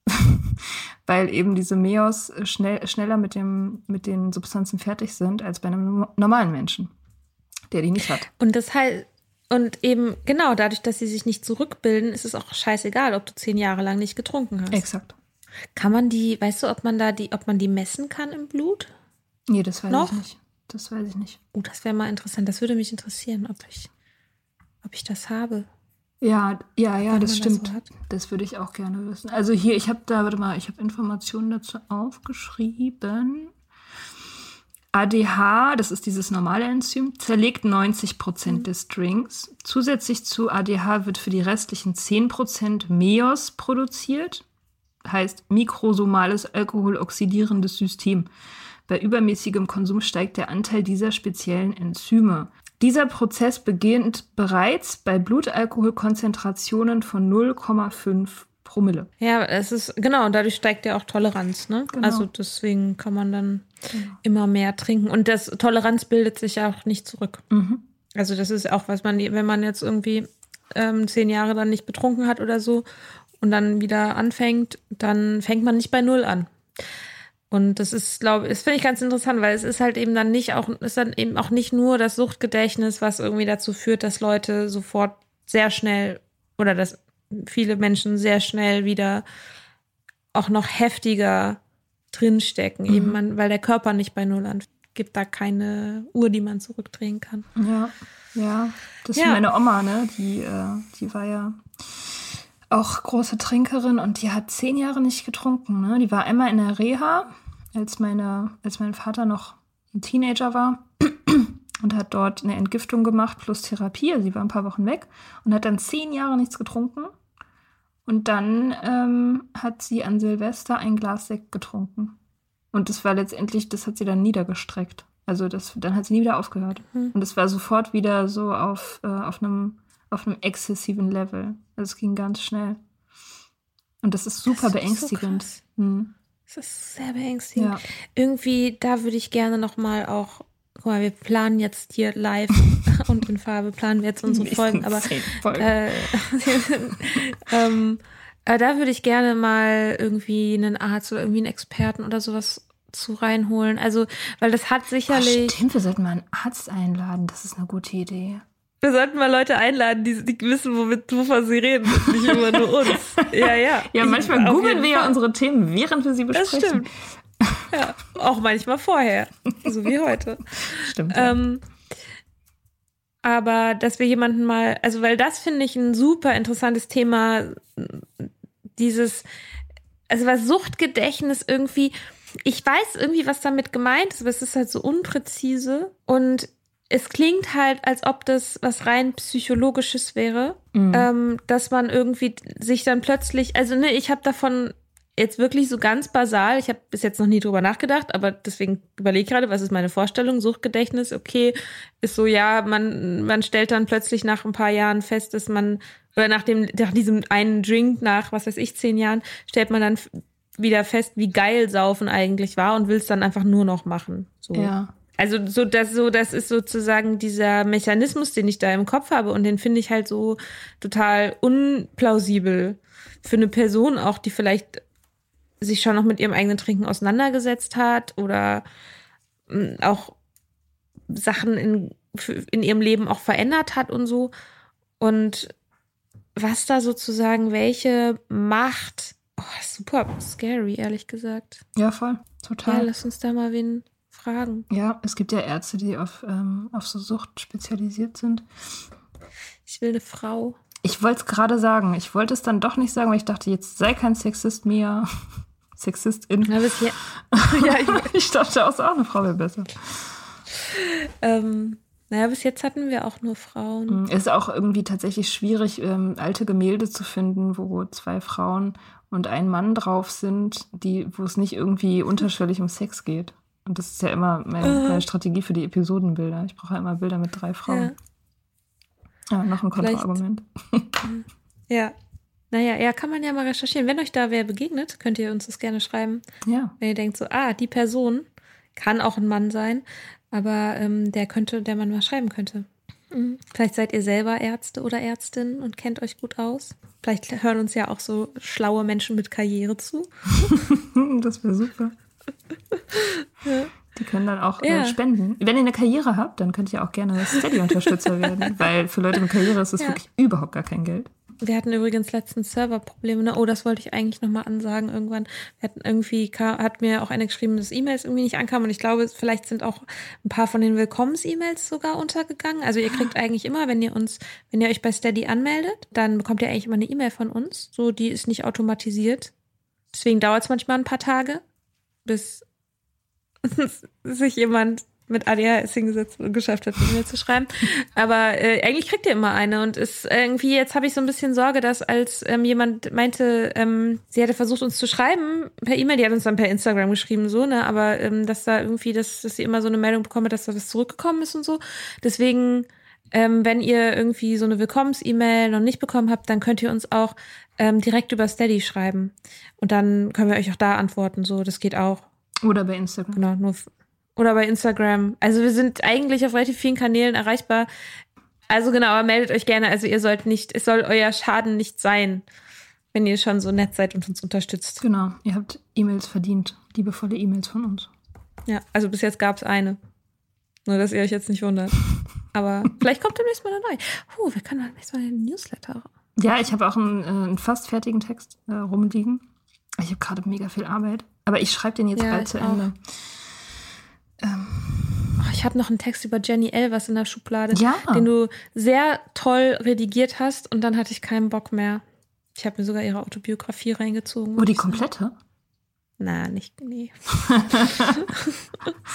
[SPEAKER 2] weil eben diese MEOS schnell, schneller mit, dem, mit den Substanzen fertig sind als bei einem normalen Menschen, der die nicht hat.
[SPEAKER 1] Und das halt, und eben, genau, dadurch, dass sie sich nicht zurückbilden, ist es auch scheißegal, ob du zehn Jahre lang nicht getrunken hast.
[SPEAKER 2] Exakt.
[SPEAKER 1] Kann man die, weißt du, ob man da die, ob man die messen kann im Blut?
[SPEAKER 2] Nee, das weiß
[SPEAKER 1] Noch?
[SPEAKER 2] ich nicht. Das weiß ich nicht.
[SPEAKER 1] Oh, das wäre mal interessant. Das würde mich interessieren, ob ich, ob ich das habe.
[SPEAKER 2] Ja, ja, ja, das
[SPEAKER 1] man das
[SPEAKER 2] stimmt.
[SPEAKER 1] so.
[SPEAKER 2] Das würde ich auch gerne wissen. Also hier, ich habe da, warte mal, ich habe Informationen dazu aufgeschrieben. ADH, das ist dieses normale Enzym, zerlegt 90 Prozent des Drinks. Zusätzlich zu ADH wird für die restlichen 10 Prozent MEOS produziert, heißt mikrosomales alkoholoxidierendes System. Bei übermäßigem Konsum steigt der Anteil dieser speziellen Enzyme. Dieser Prozess beginnt bereits bei Blutalkoholkonzentrationen von 0,5 Promille.
[SPEAKER 1] Ja, es ist, genau, und dadurch steigt ja auch Toleranz, ne?
[SPEAKER 2] Genau.
[SPEAKER 1] Also deswegen kann man dann immer mehr trinken. Und das Toleranz bildet sich ja auch nicht zurück.
[SPEAKER 2] Mhm.
[SPEAKER 1] Also das ist auch, was man, wenn man jetzt irgendwie ähm, zehn Jahre dann nicht betrunken hat oder so und dann wieder anfängt, dann fängt man nicht bei Null an. Und das ist, glaube ich, das finde ich ganz interessant, weil es ist halt eben dann nicht auch, ist dann eben auch nicht nur das Suchtgedächtnis, was irgendwie dazu führt, dass Leute sofort sehr schnell oder dass viele Menschen sehr schnell wieder auch noch heftiger drinstecken, mhm. eben man, weil der Körper nicht bei Null anfängt. Gibt da keine Uhr, die man zurückdrehen kann.
[SPEAKER 2] Ja, ja. Das ist ja. meine Oma, ne? Die, äh, die war ja auch große Trinkerin und die hat zehn Jahre nicht getrunken. Ne? Die war einmal in der Reha, als, meine, als mein Vater noch ein Teenager war und hat dort eine Entgiftung gemacht plus Therapie. Also sie war ein paar Wochen weg und hat dann zehn Jahre nichts getrunken. Und dann ähm, hat sie an Silvester ein Glas Sekt getrunken. Und das war letztendlich, das hat sie dann niedergestreckt. Also das, dann hat sie nie wieder aufgehört. Mhm. Und es war sofort wieder so auf, äh, auf einem auf einem exzessiven Level. Also es ging ganz schnell. Und das ist super das ist beängstigend. So hm.
[SPEAKER 1] Das ist sehr beängstigend. Ja. Irgendwie, da würde ich gerne nochmal auch, guck mal, wir planen jetzt hier live und in Farbe planen wir jetzt unsere Folgen, aber Folgen. Äh, ähm, äh, da würde ich gerne mal irgendwie einen Arzt oder irgendwie einen Experten oder sowas zu reinholen. Also, weil das hat sicherlich.
[SPEAKER 2] Oh, stimmt, wir sollten mal einen Arzt einladen. Das ist eine gute Idee.
[SPEAKER 1] Wir sollten mal Leute einladen, die, die wissen, womit, wovon sie reden, nicht immer nur uns. Ja, ja.
[SPEAKER 2] Ja, manchmal googeln wir ja unsere Themen, während wir sie besprechen. Das stimmt.
[SPEAKER 1] Ja, auch manchmal vorher, so wie heute.
[SPEAKER 2] Stimmt. Ja. Ähm,
[SPEAKER 1] aber dass wir jemanden mal, also weil das finde ich ein super interessantes Thema, dieses, also was Suchtgedächtnis irgendwie, ich weiß irgendwie, was damit gemeint ist, aber es ist halt so unpräzise und es klingt halt, als ob das was rein psychologisches wäre, mhm. ähm, dass man irgendwie sich dann plötzlich, also ne, ich habe davon jetzt wirklich so ganz basal, ich habe bis jetzt noch nie drüber nachgedacht, aber deswegen überlege ich gerade, was ist meine Vorstellung? Suchtgedächtnis, okay, ist so, ja, man, man stellt dann plötzlich nach ein paar Jahren fest, dass man, oder nach dem, nach diesem einen Drink, nach, was weiß ich, zehn Jahren, stellt man dann wieder fest, wie geil Saufen eigentlich war und will es dann einfach nur noch machen. So.
[SPEAKER 2] Ja.
[SPEAKER 1] Also so das so das ist sozusagen dieser Mechanismus, den ich da im Kopf habe und den finde ich halt so total unplausibel für eine Person auch, die vielleicht sich schon noch mit ihrem eigenen Trinken auseinandergesetzt hat oder hm, auch Sachen in, in ihrem Leben auch verändert hat und so. Und was da sozusagen welche Macht, oh, super scary, ehrlich gesagt.
[SPEAKER 2] Ja, voll, total. Ja,
[SPEAKER 1] lass uns da mal wen fragen.
[SPEAKER 2] Ja, es gibt ja Ärzte, die auf, ähm, auf so Sucht spezialisiert sind.
[SPEAKER 1] Ich will eine Frau.
[SPEAKER 2] Ich wollte es gerade sagen. Ich wollte es dann doch nicht sagen, weil ich dachte, jetzt sei kein Sexist, Mia. Sexistin.
[SPEAKER 1] Na, bis ja,
[SPEAKER 2] ich, ich dachte auch, eine Frau wäre besser.
[SPEAKER 1] Ähm, naja, bis jetzt hatten wir auch nur Frauen.
[SPEAKER 2] Es ist auch irgendwie tatsächlich schwierig, ähm, alte Gemälde zu finden, wo zwei Frauen und ein Mann drauf sind, die, wo es nicht irgendwie unterschwellig um Sex geht. Und das ist ja immer meine, meine Strategie für die Episodenbilder. Ich brauche ja immer Bilder mit drei Frauen. Ja, ja noch ein Kontraargument.
[SPEAKER 1] ja. Naja, ja, kann man ja mal recherchieren. Wenn euch da wer begegnet, könnt ihr uns das gerne schreiben.
[SPEAKER 2] Ja.
[SPEAKER 1] Wenn ihr denkt so, ah, die Person kann auch ein Mann sein, aber ähm, der könnte, der man mal schreiben könnte. Mhm. Vielleicht seid ihr selber Ärzte oder Ärztin und kennt euch gut aus. Vielleicht hören uns ja auch so schlaue Menschen mit Karriere zu.
[SPEAKER 2] das wäre super. Die können dann auch äh, ja. äh, spenden. Wenn ihr eine Karriere habt, dann könnt ihr auch gerne Steady-Unterstützer werden, weil für Leute mit Karriere ist das ja. wirklich überhaupt gar kein Geld.
[SPEAKER 1] Wir hatten übrigens letztens Serverprobleme. Ne? Oh, das wollte ich eigentlich nochmal ansagen irgendwann. Wir hatten irgendwie, hat mir auch eine geschrieben, dass E-Mails irgendwie nicht ankamen. Und ich glaube, vielleicht sind auch ein paar von den Willkommens-E-Mails sogar untergegangen. Also ihr kriegt eigentlich immer, wenn ihr uns, wenn ihr euch bei Steady anmeldet, dann bekommt ihr eigentlich immer eine E-Mail von uns. So, die ist nicht automatisiert. Deswegen dauert es manchmal ein paar Tage bis sich jemand mit ADHS hingesetzt und geschafft hat, E-Mail zu schreiben. Aber äh, eigentlich kriegt ihr immer eine und ist irgendwie, jetzt habe ich so ein bisschen Sorge, dass als ähm, jemand meinte, ähm, sie hätte versucht, uns zu schreiben per E-Mail, die hat uns dann per Instagram geschrieben, so, ne, aber ähm, dass da irgendwie, dass, dass sie immer so eine Meldung bekommen dass da was zurückgekommen ist und so. Deswegen, ähm, wenn ihr irgendwie so eine Willkommens-E-Mail noch nicht bekommen habt, dann könnt ihr uns auch ähm, direkt über Steady schreiben. Und dann können wir euch auch da antworten, so, das geht auch.
[SPEAKER 2] Oder bei Instagram.
[SPEAKER 1] Genau, nur oder bei Instagram. Also wir sind eigentlich auf relativ vielen Kanälen erreichbar. Also genau, aber meldet euch gerne. Also ihr sollt nicht, es soll euer Schaden nicht sein, wenn ihr schon so nett seid und uns unterstützt.
[SPEAKER 2] Genau, ihr habt E-Mails verdient, liebevolle E-Mails von uns.
[SPEAKER 1] Ja, also bis jetzt gab es eine. Nur, dass ihr euch jetzt nicht wundert. Aber vielleicht kommt demnächst mal eine neue. Huh, wir können demnächst mal einen Newsletter.
[SPEAKER 2] Ja, ich habe auch einen, äh, einen fast fertigen Text äh, rumliegen. Ich habe gerade mega viel Arbeit. Aber ich schreibe den jetzt
[SPEAKER 1] Ja,
[SPEAKER 2] bald zu
[SPEAKER 1] auch.
[SPEAKER 2] Ende.
[SPEAKER 1] Oh, ich habe noch einen Text über Jenny Elvers in der Schublade,
[SPEAKER 2] Ja.
[SPEAKER 1] den du sehr toll redigiert hast und dann hatte ich keinen Bock mehr. Ich habe mir sogar ihre Autobiografie reingezogen.
[SPEAKER 2] Oh, die komplette?
[SPEAKER 1] Na, nicht, nee.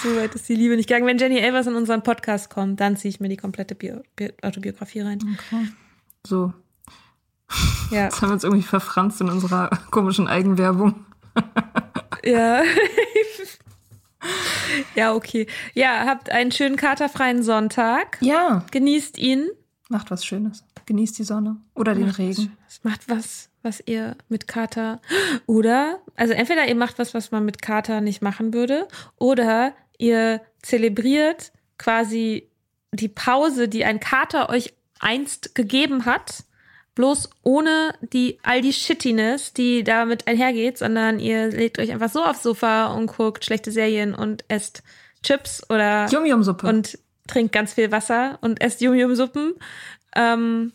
[SPEAKER 1] so weit ist die Liebe nicht gegangen. Wenn Jenny Elvers in unseren Podcast kommt, dann ziehe ich mir die komplette Bio Bi Autobiografie rein.
[SPEAKER 2] Okay. So,
[SPEAKER 1] Ja,
[SPEAKER 2] jetzt haben wir uns irgendwie verfranst in unserer komischen Eigenwerbung.
[SPEAKER 1] ja. ja, okay. Ja, habt einen schönen katerfreien Sonntag.
[SPEAKER 2] Ja.
[SPEAKER 1] Genießt ihn.
[SPEAKER 2] Macht was Schönes. Genießt die Sonne. Oder den Regen.
[SPEAKER 1] Es macht was, was ihr mit Kater oder also entweder ihr macht was, was man mit Kater nicht machen würde, oder ihr zelebriert quasi die Pause, die ein Kater euch einst gegeben hat, bloß ohne die all die Shittiness, die damit einhergeht, sondern ihr legt euch einfach so aufs Sofa und guckt schlechte Serien und esst Chips oder
[SPEAKER 2] Yum-Yum-Suppe.
[SPEAKER 1] und trinkt ganz viel Wasser und esst Yum-Yum-Suppen. Ähm,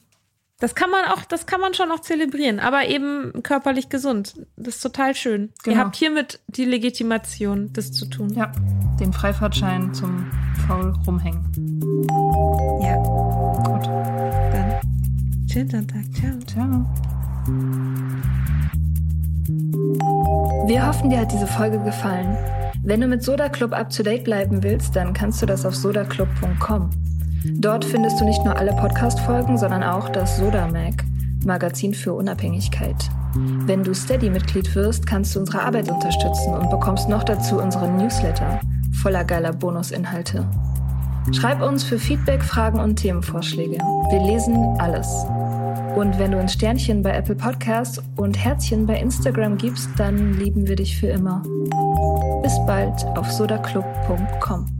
[SPEAKER 1] das kann man auch, das kann man schon auch zelebrieren, aber eben körperlich gesund. Das ist total schön.
[SPEAKER 2] Genau.
[SPEAKER 1] Ihr habt hiermit die Legitimation, das zu tun.
[SPEAKER 2] Ja, den Freifahrtschein zum faul rumhängen.
[SPEAKER 1] Ja.
[SPEAKER 2] Gut.
[SPEAKER 1] Dann schönen Sonntag. Ciao.
[SPEAKER 2] Ciao.
[SPEAKER 4] Wir hoffen, dir hat diese Folge gefallen. Wenn du mit Soda Club up to date bleiben willst, dann kannst du das auf sodaclub.com. Dort findest du nicht nur alle Podcast-Folgen, sondern auch das Soda Mag, Magazin für Unabhängigkeit. Wenn du Steady-Mitglied wirst, kannst du unsere Arbeit unterstützen und bekommst noch dazu unseren Newsletter voller geiler Bonusinhalte. Schreib uns für Feedback, Fragen und Themenvorschläge. Wir lesen alles. Und wenn du uns Sternchen bei Apple Podcasts und Herzchen bei Instagram gibst, dann lieben wir dich für immer. Bis bald auf sodaclub.com.